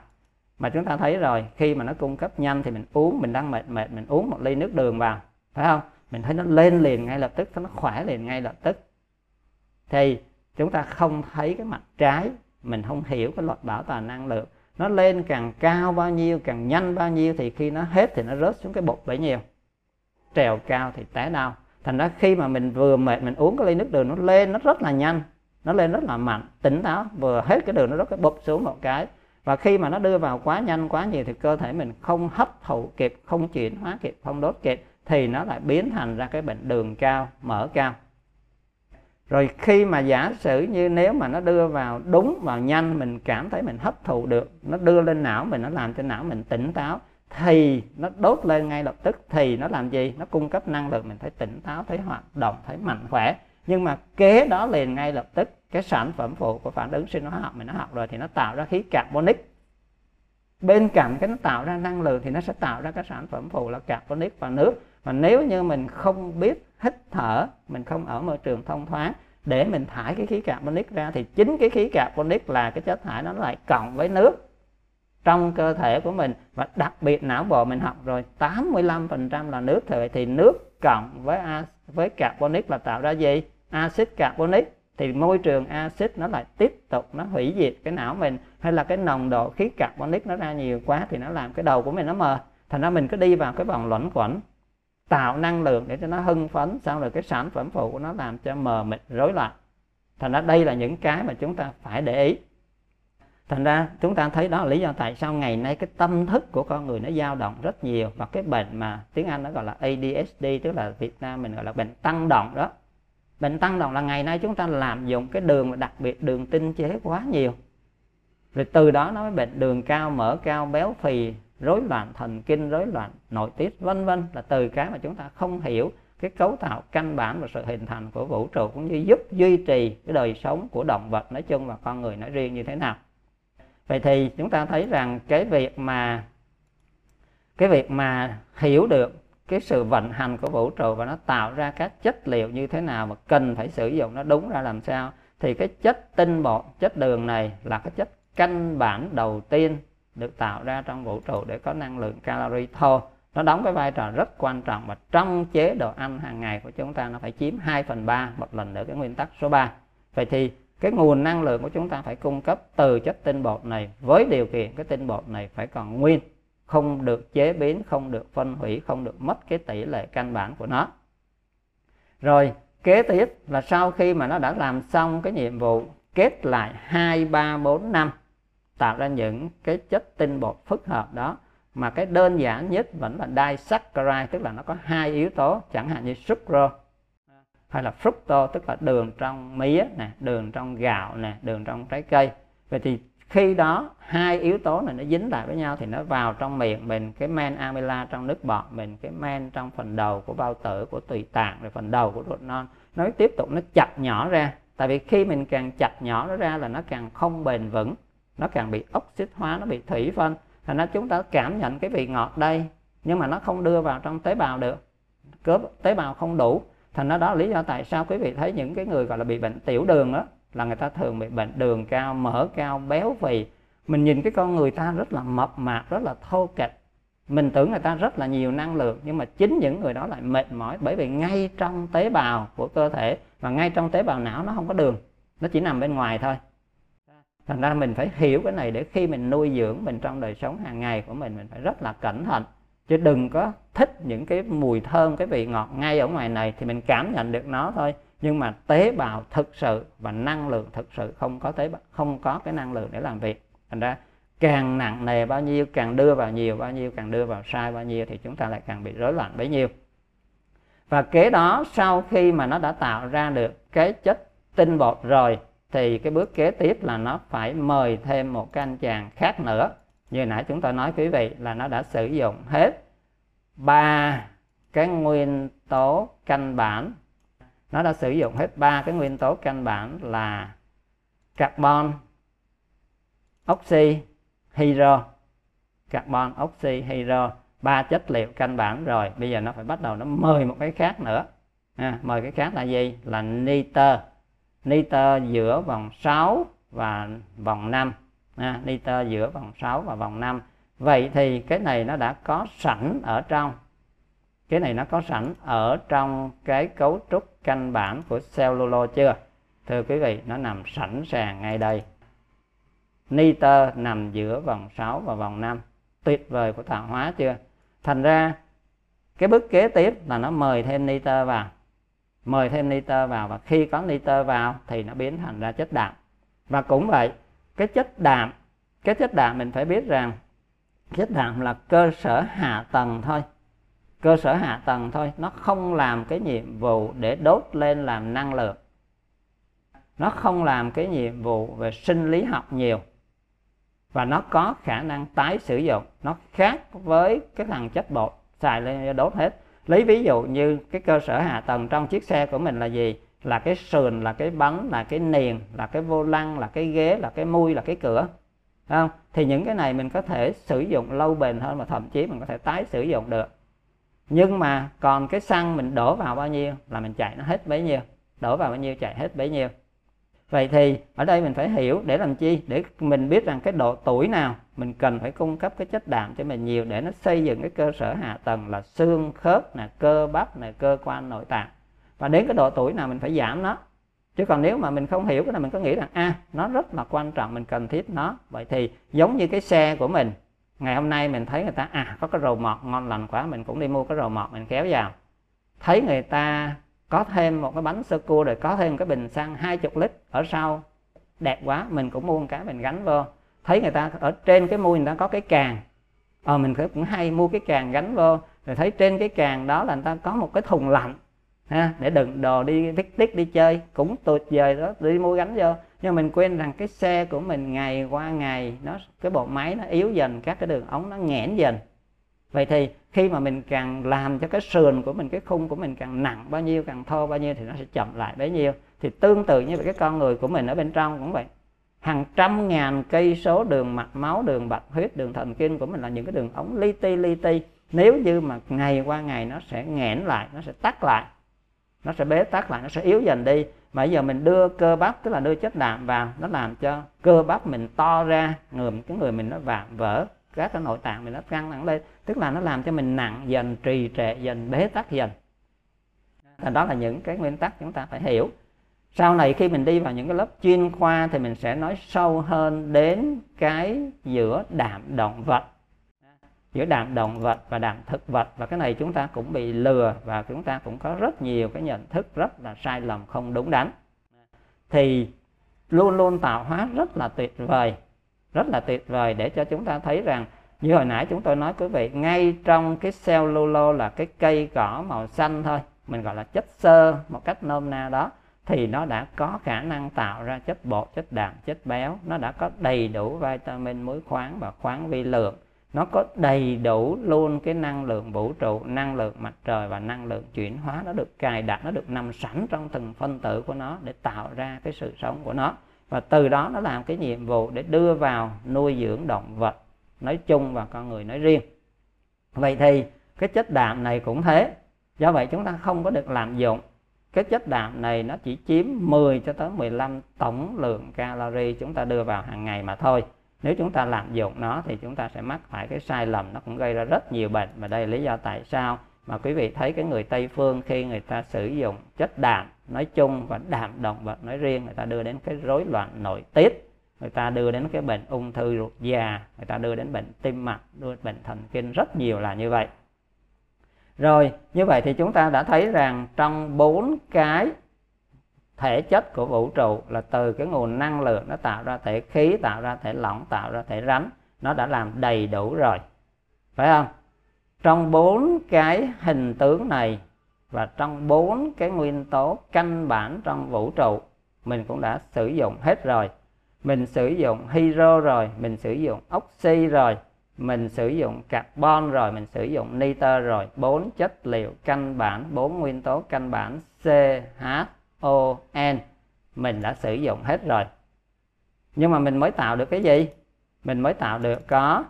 Mà chúng ta thấy rồi, khi mà nó cung cấp nhanh thì mình uống, mình đang mệt mệt, mình uống một ly nước đường vào, phải không? Mình thấy nó lên liền ngay lập tức nó khỏe liền ngay lập tức. Thì chúng ta không thấy cái mặt trái, mình không hiểu cái luật bảo toàn năng lượng. Nó lên càng cao bao nhiêu, càng nhanh bao nhiêu, thì khi nó hết thì nó rớt xuống cái bụng bấy nhiêu. Trèo cao thì té đau. Thành ra khi mà mình vừa mệt, mình uống cái ly nước đường, nó lên, nó rất là nhanh, nó lên rất là mạnh, tỉnh táo, vừa hết cái đường, nó rớt cái bụp xuống một cái. Và khi mà nó đưa vào quá nhanh, quá nhiều thì cơ thể mình không hấp thụ kịp, không chuyển hóa kịp, không đốt kịp, thì nó lại biến thành ra cái bệnh đường cao, mỡ cao rồi khi mà giả sử như nếu mà nó đưa vào đúng vào nhanh, mình cảm thấy mình hấp thụ được, nó đưa lên não mình, nó làm cho não mình tỉnh táo, thì nó đốt lên ngay lập tức, thì nó làm gì? Nó cung cấp năng lượng, mình thấy tỉnh táo, thấy hoạt động, thấy mạnh khỏe. Nhưng mà kế đó liền ngay lập tức, cái sản phẩm phụ của phản ứng sinh hóa học mình nó học rồi thì nó tạo ra khí carbonic. Bên cạnh cái nó tạo ra năng lượng thì nó sẽ tạo ra cái sản phẩm phụ là carbonic và nước. Mà nếu như mình không biết hít thở, mình không ở môi trường thông thoáng. Để mình thải cái khí carbonic ra thì chính cái khí carbonic là cái chất thải nó lại cộng với nước trong cơ thể của mình. Và đặc biệt não bộ mình học rồi 85% là nước thì vậy thì nước cộng với với carbonic là tạo ra gì? Axit carbonic. Thì môi trường axit nó lại tiếp tục nó hủy diệt cái não mình. Hay là cái nồng độ khí carbonic nó ra nhiều quá thì nó làm cái đầu của mình nó mờ. Thành ra mình cứ đi vào cái vòng luẩn quẩn tạo năng lượng để cho nó hưng phấn, xong rồi cái sản phẩm phụ của nó làm cho mờ mịt, rối loạn. Thành ra đây là những cái mà chúng ta phải để ý. Thành ra chúng ta thấy đó là lý do tại sao ngày nay cái tâm thức của con người nó dao động rất nhiều. Và cái bệnh mà tiếng anh nó gọi là ADHD tức là Việt Nam mình gọi là bệnh tăng động đó. Bệnh tăng động là ngày nay chúng ta làm dụng cái đường đặc biệt đường tinh chế quá nhiều. Rồi từ đó nó mới bệnh đường cao, mỡ cao, béo phì rối loạn thần kinh, rối loạn nội tiết, vân vân là từ cái mà chúng ta không hiểu cái cấu tạo căn bản và sự hình thành của vũ trụ cũng như giúp duy trì cái đời sống của động vật nói chung và con người nói riêng như thế nào. Vậy thì chúng ta thấy rằng cái việc mà, cái việc mà hiểu được cái sự vận hành của vũ trụ và nó tạo ra các chất liệu như thế nào mà cần phải sử dụng nó đúng ra làm sao, thì cái chất tinh bột, chất đường này là cái chất căn bản đầu tiên được tạo ra trong vũ trụ để có năng lượng calorie thô nó đóng cái vai trò rất quan trọng và trong chế độ ăn hàng ngày của chúng ta nó phải chiếm 2 phần 3 một lần nữa cái nguyên tắc số 3 vậy thì cái nguồn năng lượng của chúng ta phải cung cấp từ chất tinh bột này với điều kiện cái tinh bột này phải còn nguyên, không được chế biến, không được phân hủy, không được mất cái tỷ lệ căn bản của nó. Rồi, kế tiếp là sau khi mà nó đã làm xong cái nhiệm vụ, kết lại hai, ba, bốn, năm tạo ra những cái chất tinh bột phức hợp đó. Mà cái đơn giản nhất vẫn là disaccharide tức là nó có hai yếu tố, chẳng hạn như sucrose, hay là fructose, tức là đường trong mía nè, đường trong gạo nè, đường trong trái cây. Vậy thì khi đó, hai yếu tố này nó dính lại với nhau thì nó vào trong miệng mình, cái men amyla trong nước bọt mình, cái men trong phần đầu của bao tử, của tùy tạng, rồi phần đầu của ruột non. Nó tiếp tục nó chặt nhỏ ra. Tại vì khi mình càng chặt nhỏ nó ra là nó càng không bền vững nó càng bị oxit hóa, nó bị thủy phân. Thành ra chúng ta cảm nhận cái vị ngọt đây, nhưng mà nó không đưa vào trong tế bào được. Cướp tế bào không đủ. Thành ra đó là lý do tại sao quý vị thấy những cái người gọi là bị bệnh tiểu đường đó là người ta thường bị bệnh đường cao, mỡ cao, béo phì. Mình nhìn cái con người ta rất là mập mạp, rất là thô kệch. Mình tưởng người ta rất là nhiều năng lượng, nhưng mà chính những người đó lại mệt mỏi bởi vì ngay trong tế bào của cơ thể và ngay trong tế bào não nó không có đường. Nó chỉ nằm bên ngoài thôi thành ra mình phải hiểu cái này để khi mình nuôi dưỡng mình trong đời sống hàng ngày của mình mình phải rất là cẩn thận. Chứ đừng có thích những cái mùi thơm, cái vị ngọt ngay ở ngoài này thì mình cảm nhận được nó thôi. Nhưng mà tế bào thực sự và năng lượng thực sự không có tế bào, không có cái năng lượng để làm việc. Thành ra càng nặng nề bao nhiêu, càng đưa vào nhiều bao nhiêu, càng đưa vào sai bao nhiêu thì chúng ta lại càng bị rối loạn bấy nhiêu. Và kế đó sau khi mà nó đã tạo ra được cái chất tinh bột rồi thì cái bước kế tiếp là nó phải mời thêm một cái anh chàng khác nữa. Như nãy chúng tôi nói quý vị là nó đã sử dụng hết ba cái nguyên tố căn bản. Nó đã sử dụng hết ba cái nguyên tố căn bản là carbon oxy hydro. Carbon oxy hydro ba chất liệu căn bản rồi. Bây giờ nó phải bắt đầu nó mời một cái khác nữa. À, mời cái khác là gì? Là nitơ nitơ giữa vòng 6 và vòng 5 à, nitơ giữa vòng 6 và vòng 5 vậy thì cái này nó đã có sẵn ở trong cái này nó có sẵn ở trong cái cấu trúc căn bản của cellulo chưa? Thưa quý vị nó nằm sẵn sàng ngay đây. Nitơ nằm giữa vòng 6 và vòng 5 tuyệt vời của tạo hóa chưa? Thành ra cái bước kế tiếp là nó mời thêm nitơ vào mời thêm nitơ vào và khi có nitơ vào thì nó biến thành ra chất đạm. Và cũng vậy, cái chất đạm, cái chất đạm mình phải biết rằng chất đạm là cơ sở hạ tầng thôi. Cơ sở hạ tầng thôi, nó không làm cái nhiệm vụ để đốt lên làm năng lượng. Nó không làm cái nhiệm vụ về sinh lý học nhiều. Và nó có khả năng tái sử dụng, nó khác với cái thằng chất bột xài lên đốt hết lấy ví dụ như cái cơ sở hạ tầng trong chiếc xe của mình là gì? Là cái sườn, là cái bánh, là cái niền là cái vô lăng, là cái ghế, là cái mui, là cái cửa. Không? Thì những cái này mình có thể sử dụng lâu bền hơn và thậm chí mình có thể tái sử dụng được. Nhưng mà còn cái xăng mình đổ vào bao nhiêu là mình chạy nó hết bấy nhiêu, đổ vào bao nhiêu chạy hết bấy nhiêu vậy thì ở đây mình phải hiểu để làm chi? Để mình biết rằng cái độ tuổi nào mình cần phải cung cấp cái chất đạm cho mình nhiều để nó xây dựng cái cơ sở hạ tầng là xương khớp nè cơ bắp nè cơ quan nội tạng. Và đến cái độ tuổi nào mình phải giảm nó. Chứ còn nếu mà mình không hiểu cái này mình có nghĩ rằng a à, nó rất là quan trọng mình cần thiết nó. Vậy thì giống như cái xe của mình ngày hôm nay mình thấy người ta à có cái rầu mọt ngon lành quá mình cũng đi mua cái rầu mọt mình kéo vào. Thấy người ta có thêm một cái bánh sơ cua rồi có thêm cái bình xăng 20 lít ở sau. Đẹp quá, mình cũng mua một cái mình gắn vô. Thấy người ta ở trên cái mui người ta có cái càng. Ờ mình cũng hay mua cái càng gắn vô. Rồi thấy trên cái càng đó là người ta có một cái thùng lạnh, ha, để đựng đồ đi viết tiết đi chơi. Cũng tuyệt vời đó, đi mua gánh vô. Nhưng mình quên rằng cái xe của mình ngày qua ngày, nó, cái bộ máy nó yếu dần, các cái đường ống nó nghẽn dần. Vậy thì khi mà mình càng làm cho cái sườn của mình, cái khung của mình càng nặng bao nhiêu, càng thô bao nhiêu thì nó sẽ chậm lại bấy nhiêu. Thì tương tự như vậy cái con người của mình ở bên trong cũng vậy. Hàng trăm ngàn cây số đường mạch, máu đường bạch, huyết đường thần kinh của mình là những cái đường ống li ti li ti. Nếu như mà ngày qua ngày nó sẽ nghẽn lại, nó sẽ tắt lại, nó sẽ bế tắc lại, nó sẽ yếu dần đi. Mà bây giờ mình đưa cơ bắp, tức là đưa chất đạm vào, nó làm cho cơ bắp mình to ra người cái người mình nó vạm vỡ các cái nội tạng mình nó căng thẳng lên. Tức là nó làm cho mình nặng dần, trì trệ dần, bế tắc dần. Thành đó là những cái nguyên tắc chúng ta phải hiểu. Sau này khi mình đi vào những cái lớp chuyên khoa thì mình sẽ nói sâu hơn đến cái giữa đạm động vật. Giữa đạm động vật và đạm thực vật. Và cái này chúng ta cũng bị lừa và chúng ta cũng có rất nhiều cái nhận thức rất là sai lầm không đúng đắn. Thì luôn luôn tạo hóa rất là tuyệt vời rất là tuyệt vời để cho chúng ta thấy rằng, như hồi nãy chúng tôi nói quý vị, ngay trong cái cellulo là cái cây cỏ màu xanh thôi, mình gọi là chất xơ một cách nôm na đó, thì nó đã có khả năng tạo ra chất bột, chất đạm, chất béo. Nó đã có đầy đủ vitamin muối khoáng và khoáng vi lượng. Nó có đầy đủ luôn cái năng lượng vũ trụ, năng lượng mặt trời và năng lượng chuyển hóa. Nó được cài đặt, nó được nằm sẵn trong từng phân tử của nó để tạo ra cái sự sống của nó và từ đó nó làm cái nhiệm vụ để đưa vào nuôi dưỡng động vật, nói chung và con người nói riêng. Vậy thì cái chất đạm này cũng thế, do vậy chúng ta không có được lạm dụng. Cái chất đạm này nó chỉ chiếm 10 cho tới 15 tổng lượng calorie chúng ta đưa vào hàng ngày mà thôi. Nếu chúng ta lạm dụng nó thì chúng ta sẽ mắc phải cái sai lầm, nó cũng gây ra rất nhiều bệnh. Và đây là lý do tại sao mà quý vị thấy cái người Tây phương khi người ta sử dụng chất đạm, nói chung và đạm động vật nói riêng, người ta đưa đến cái rối loạn nội tiết, người ta đưa đến cái bệnh ung thư ruột già, người ta đưa đến bệnh tim mạch, đưa đến bệnh thần kinh rất nhiều là như vậy. Rồi, như vậy thì chúng ta đã thấy rằng trong bốn cái thể chất của vũ trụ là từ cái nguồn năng lượng nó tạo ra thể khí, tạo ra thể lỏng, tạo ra thể rắn, nó đã làm đầy đủ rồi. Phải không? Trong bốn cái hình tướng này và trong bốn cái nguyên tố căn bản trong vũ trụ, mình cũng đã sử dụng hết rồi. Mình sử dụng hydro rồi, mình sử dụng oxy rồi, mình sử dụng carbon rồi, mình sử dụng nitơ rồi. Bốn chất liệu căn bản, bốn nguyên tố căn bản CHON mình đã sử dụng hết rồi. Nhưng mà mình mới tạo được cái gì? Mình mới tạo được có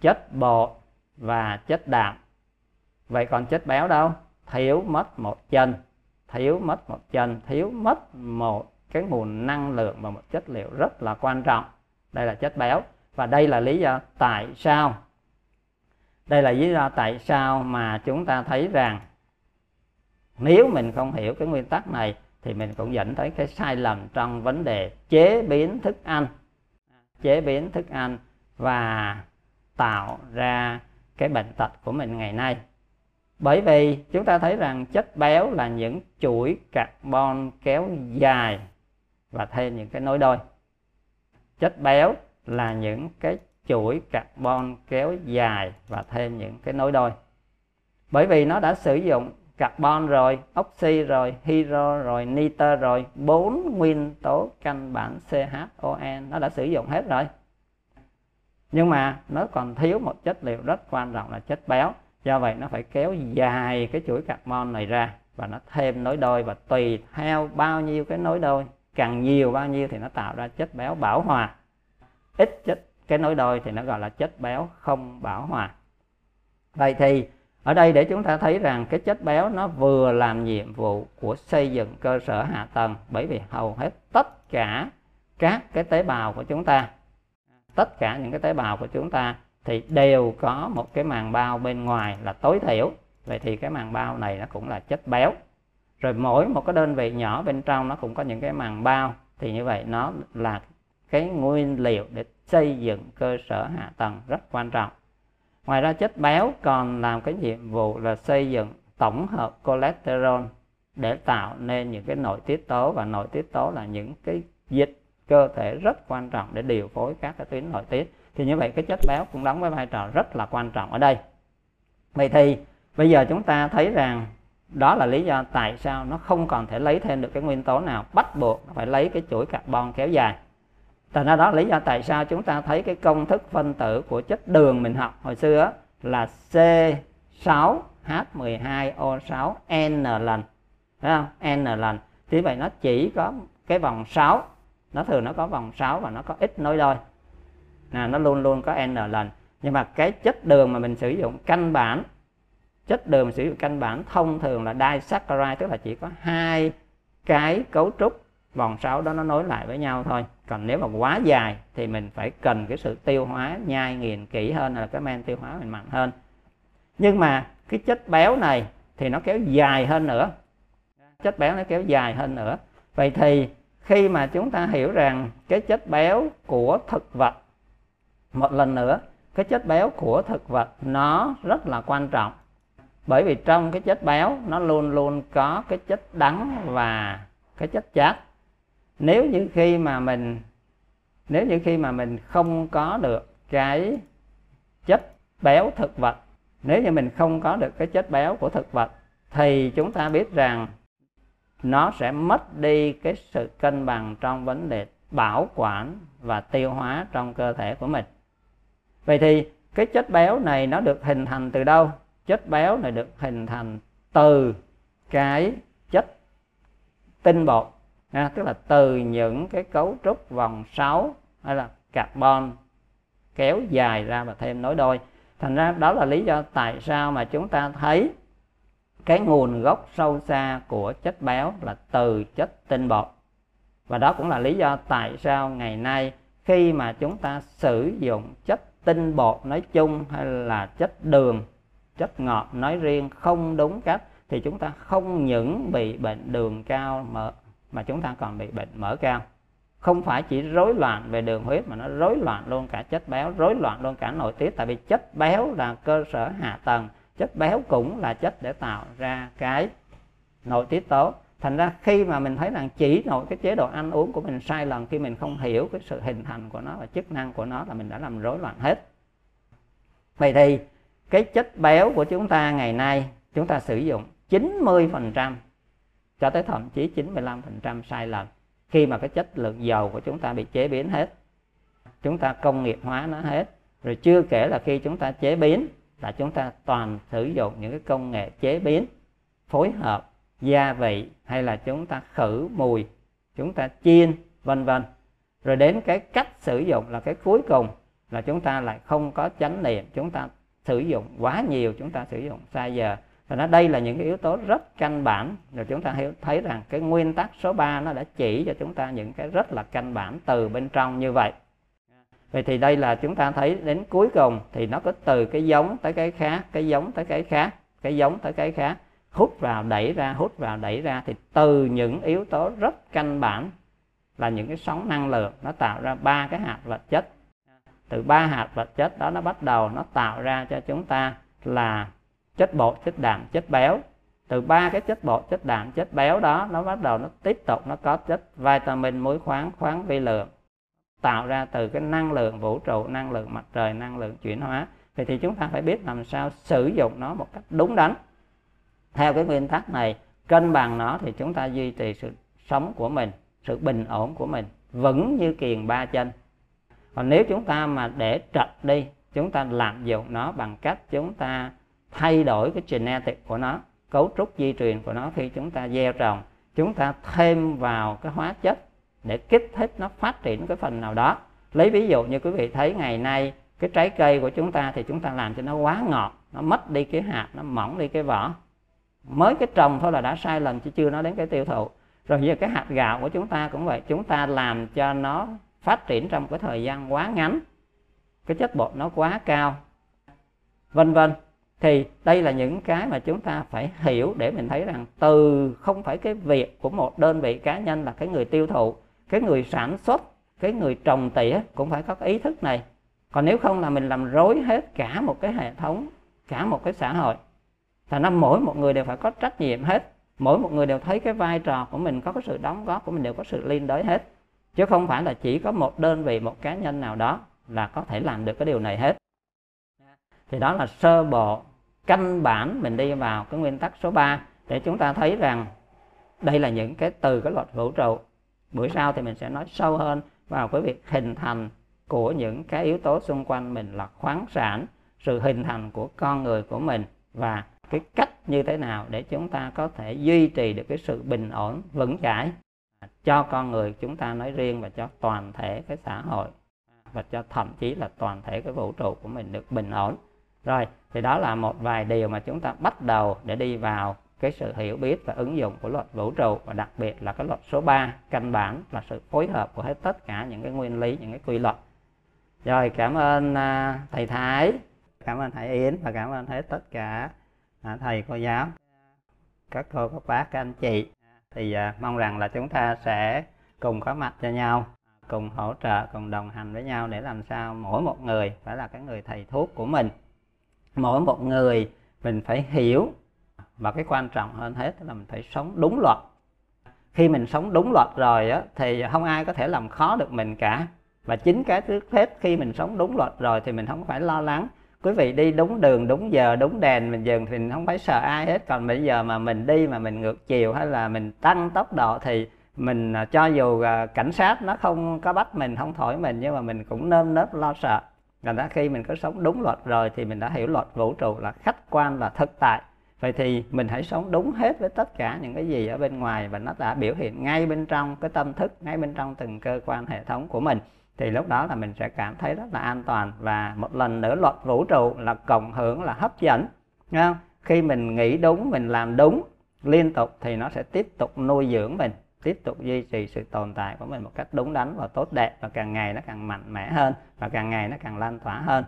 chất bột và chất đạm vậy còn chất béo đâu? Thiếu mất một chân. Thiếu mất một chân. Thiếu mất một cái nguồn năng lượng và một chất liệu rất là quan trọng. Đây là chất béo. Và đây là lý do tại sao, đây là lý do tại sao mà chúng ta thấy rằng nếu mình không hiểu cái nguyên tắc này thì mình cũng dẫn tới cái sai lầm trong vấn đề chế biến thức ăn. Chế biến thức ăn và tạo ra cái bệnh tật của mình ngày nay. Bởi vì chúng ta thấy rằng chất béo là những chuỗi carbon kéo dài và thêm những cái nối đôi. Chất béo là những cái chuỗi carbon kéo dài và thêm những cái nối đôi. Bởi vì nó đã sử dụng carbon rồi, oxy rồi, hydro rồi, nitơ rồi, bốn nguyên tố căn bản CHON nó đã sử dụng hết rồi nhưng mà nó còn thiếu một chất liệu rất quan trọng là chất béo. Do vậy nó phải kéo dài cái chuỗi carbon này ra và nó thêm nối đôi và tùy theo bao nhiêu cái nối đôi, càng nhiều bao nhiêu thì nó tạo ra chất béo bảo hòa. Ít chất cái nối đôi thì nó gọi là chất béo không bảo hòa. Vậy thì ở đây để chúng ta thấy rằng cái chất béo nó vừa làm nhiệm vụ của xây dựng cơ sở hạ tầng, bởi vì hầu hết tất cả các cái tế bào của chúng ta tất cả những cái tế bào của chúng ta thì đều có một cái màng bao bên ngoài là tối thiểu. Vậy thì cái màng bao này nó cũng là chất béo. Rồi mỗi một cái đơn vị nhỏ bên trong nó cũng có những cái màng bao. Thì như vậy nó là cái nguyên liệu để xây dựng cơ sở hạ tầng rất quan trọng. Ngoài ra chất béo còn làm cái nhiệm vụ là xây dựng tổng hợp cholesterol để tạo nên những cái nội tiết tố. Và nội tiết tố là những cái dịch cơ thể rất quan trọng để điều phối các cái tuyến nội tiết. Thì như vậy cái chất béo cũng đóng với vai trò rất là quan trọng ở đây. Vậy thì bây giờ chúng ta thấy rằng đó là lý do tại sao nó không còn thể lấy thêm được cái nguyên tố nào bắt buộc phải lấy cái chuỗi carbon kéo dài. Thành ra đó lý do tại sao chúng ta thấy cái công thức phân tử của chất đường mình học hồi xưa là C6H12O6N lần. Phải không? N lần. Thì vậy nó chỉ có cái vòng 6 nó thường nó có vòng 6 và nó có ít nối đôi. Là nó luôn luôn có n lần. Nhưng mà cái chất đường mà mình sử dụng căn bản, chất đường sử dụng căn bản thông thường là disaccharide tức là chỉ có hai cái cấu trúc vòng 6 đó nó nối lại với nhau thôi. Còn nếu mà quá dài thì mình phải cần cái sự tiêu hóa nhai nghiền kỹ hơn là cái men tiêu hóa mình mạnh hơn. Nhưng mà cái chất béo này thì nó kéo dài hơn nữa. Chất béo nó kéo dài hơn nữa. Vậy thì khi mà chúng ta hiểu rằng cái chất béo của thực vật, một lần nữa, cái chất béo của thực vật nó rất là quan trọng. Bởi vì trong cái chất béo, nó luôn luôn có cái chất đắng và cái chất chát. Nếu như khi mà mình, nếu như khi mà mình không có được cái chất béo thực vật, nếu như mình không có được cái chất béo của thực vật, thì chúng ta biết rằng nó sẽ mất đi cái sự cân bằng trong vấn đề bảo quản và tiêu hóa trong cơ thể của mình. Vậy thì cái chất béo này nó được hình thành từ đâu? Chất béo này được hình thành từ cái chất tinh bột à, tức là từ những cái cấu trúc vòng 6 hay là carbon kéo dài ra và thêm nối đôi. Thành ra đó là lý do tại sao mà chúng ta thấy cái nguồn gốc sâu xa của chất béo là từ chất tinh bột. Và đó cũng là lý do tại sao ngày nay khi mà chúng ta sử dụng chất tinh bột nói chung hay là chất đường, chất ngọt nói riêng không đúng cách, thì chúng ta không những bị bệnh đường cao mỡ mà chúng ta còn bị bệnh mỡ cao. Không phải chỉ rối loạn về đường huyết mà nó rối loạn luôn cả chất béo, rối loạn luôn cả nội tiết, tại vì chất béo là cơ sở hạ tầng chất béo cũng là chất để tạo ra cái nội tiết tố. Thành ra khi mà mình thấy rằng chỉ nội cái chế độ ăn uống của mình sai lầm, khi mình không hiểu cái sự hình thành của nó và chức năng của nó là mình đã làm rối loạn hết. Vậy thì cái chất béo của chúng ta ngày nay chúng ta sử dụng 90% cho tới thậm chí 95% sai lầm. Khi mà cái chất lượng dầu của chúng ta bị chế biến hết, chúng ta công nghiệp hóa nó hết. Rồi chưa kể là khi chúng ta chế biến là chúng ta toàn sử dụng những cái công nghệ chế biến, phối hợp gia vị hay là chúng ta khử mùi, chúng ta chiên, vân vân. Rồi đến cái cách sử dụng là cái cuối cùng là chúng ta lại không có chánh niệm, chúng ta sử dụng quá nhiều, chúng ta sử dụng sai giờ. Và nó đây là những cái yếu tố rất căn bản. Rồi chúng ta hiểu, thấy rằng cái nguyên tắc số 3 nó đã chỉ cho chúng ta những cái rất là căn bản từ bên trong như vậy vậy thì đây là chúng ta thấy đến cuối cùng thì nó có từ cái giống tới cái khác, cái giống tới cái khác, cái giống tới cái khác. Hút vào, đẩy ra, hút vào, đẩy ra thì từ những yếu tố rất căn bản là những cái sóng năng lượng nó tạo ra ba cái hạt vật chất. Từ ba hạt vật chất đó nó bắt đầu nó tạo ra cho chúng ta là chất bột, chất đạm, chất béo. Từ ba cái chất bột, chất đạm, chất béo đó nó bắt đầu nó tiếp tục nó có chất vitamin, muối khoáng khoáng vi lượng tạo ra từ cái năng lượng vũ trụ, năng lượng mặt trời, năng lượng chuyển hóa. Vậy thì chúng ta phải biết làm sao sử dụng nó một cách đúng đắn. Theo cái nguyên tắc này, cân bằng nó thì chúng ta duy trì sự sống của mình, sự bình ổn của mình vững như kiền ba chân. Còn nếu chúng ta mà để trật đi, chúng ta lạm dụng nó bằng cách chúng ta thay đổi cái genetic của nó, cấu trúc di truyền của nó khi chúng ta gieo trồng, chúng ta thêm vào cái hóa chất để kích thích nó phát triển cái phần nào đó. Lấy ví dụ như quý vị thấy ngày nay, cái trái cây của chúng ta thì chúng ta làm cho nó quá ngọt, nó mất đi cái hạt, nó mỏng đi cái vỏ. Mới cái trồng thôi là đã sai lầm, chứ chưa nói đến cái tiêu thụ. Rồi như cái hạt gạo của chúng ta cũng vậy, chúng ta làm cho nó phát triển trong cái thời gian quá ngắn, cái chất bột nó quá cao, vân vân. Thì đây là những cái mà chúng ta phải hiểu để mình thấy rằng từ không phải cái việc của một đơn vị cá nhân là cái người tiêu thụ cái người sản xuất, cái người trồng tỉa cũng phải có cái ý thức này. Còn nếu không là mình làm rối hết cả một cái hệ thống, cả một cái xã hội. Thành ra mỗi một người đều phải có trách nhiệm hết. Mỗi một người đều thấy cái vai trò của mình, có cái sự đóng góp của mình đều có sự liên đới hết. Chứ không phải là chỉ có một đơn vị, một cá nhân nào đó là có thể làm được cái điều này hết. Thì đó là sơ bộ căn bản mình đi vào cái nguyên tắc số 3 để chúng ta thấy rằng đây là những cái từ, cái luật vũ trụ buổi sau thì mình sẽ nói sâu hơn vào cái việc hình thành của những cái yếu tố xung quanh mình là khoáng sản, sự hình thành của con người của mình và cái cách như thế nào để chúng ta có thể duy trì được cái sự bình ổn, vững chãi cho con người chúng ta nói riêng và cho toàn thể cái xã hội và cho thậm chí là toàn thể cái vũ trụ của mình được bình ổn. Rồi, thì đó là một vài điều mà chúng ta bắt đầu để đi vào cái sự hiểu biết và ứng dụng của luật vũ trụ và đặc biệt là cái luật số 3 căn bản là sự phối hợp của hết tất cả những cái nguyên lý, những cái quy luật. Rồi, cảm ơn à, thầy Thái, cảm ơn thầy Yến và cảm ơn hết tất cả à, thầy, cô giáo, các cô, các bác, các anh chị. Thì à, mong rằng là chúng ta sẽ cùng có mặt cho nhau, cùng hỗ trợ, cùng đồng hành với nhau để làm sao mỗi một người phải là cái người thầy thuốc của mình. Mỗi một người mình phải hiểu và cái quan trọng hơn hết là mình phải sống đúng luật. Khi mình sống đúng luật rồi á, thì không ai có thể làm khó được mình cả. Và chính cái trước hết khi mình sống đúng luật rồi thì mình không phải lo lắng. Quý vị đi đúng đường đúng giờ đúng đèn mình dừng thì mình không phải sợ ai hết. Còn bây giờ mà mình đi mà mình ngược chiều hay là mình tăng tốc độ thì mình à, cho dù à, cảnh sát nó không có bắt mình không thổi mình nhưng mà mình cũng nơm nớp lo sợ. Thành đã khi mình có sống đúng luật rồi thì mình đã hiểu luật vũ trụ là khách quan và thực tại vậy thì mình hãy sống đúng hết với tất cả những cái gì ở bên ngoài và nó đã biểu hiện ngay bên trong cái tâm thức, ngay bên trong từng cơ quan hệ thống của mình thì lúc đó là mình sẽ cảm thấy rất là an toàn và một lần nữa luật vũ trụ là cộng hưởng, là hấp dẫn Đúng không? khi mình nghĩ đúng, mình làm đúng liên tục thì nó sẽ tiếp tục nuôi dưỡng mình, tiếp tục duy trì sự tồn tại của mình một cách đúng đắn và tốt đẹp và càng ngày nó càng mạnh mẽ hơn và càng ngày nó càng lan tỏa hơn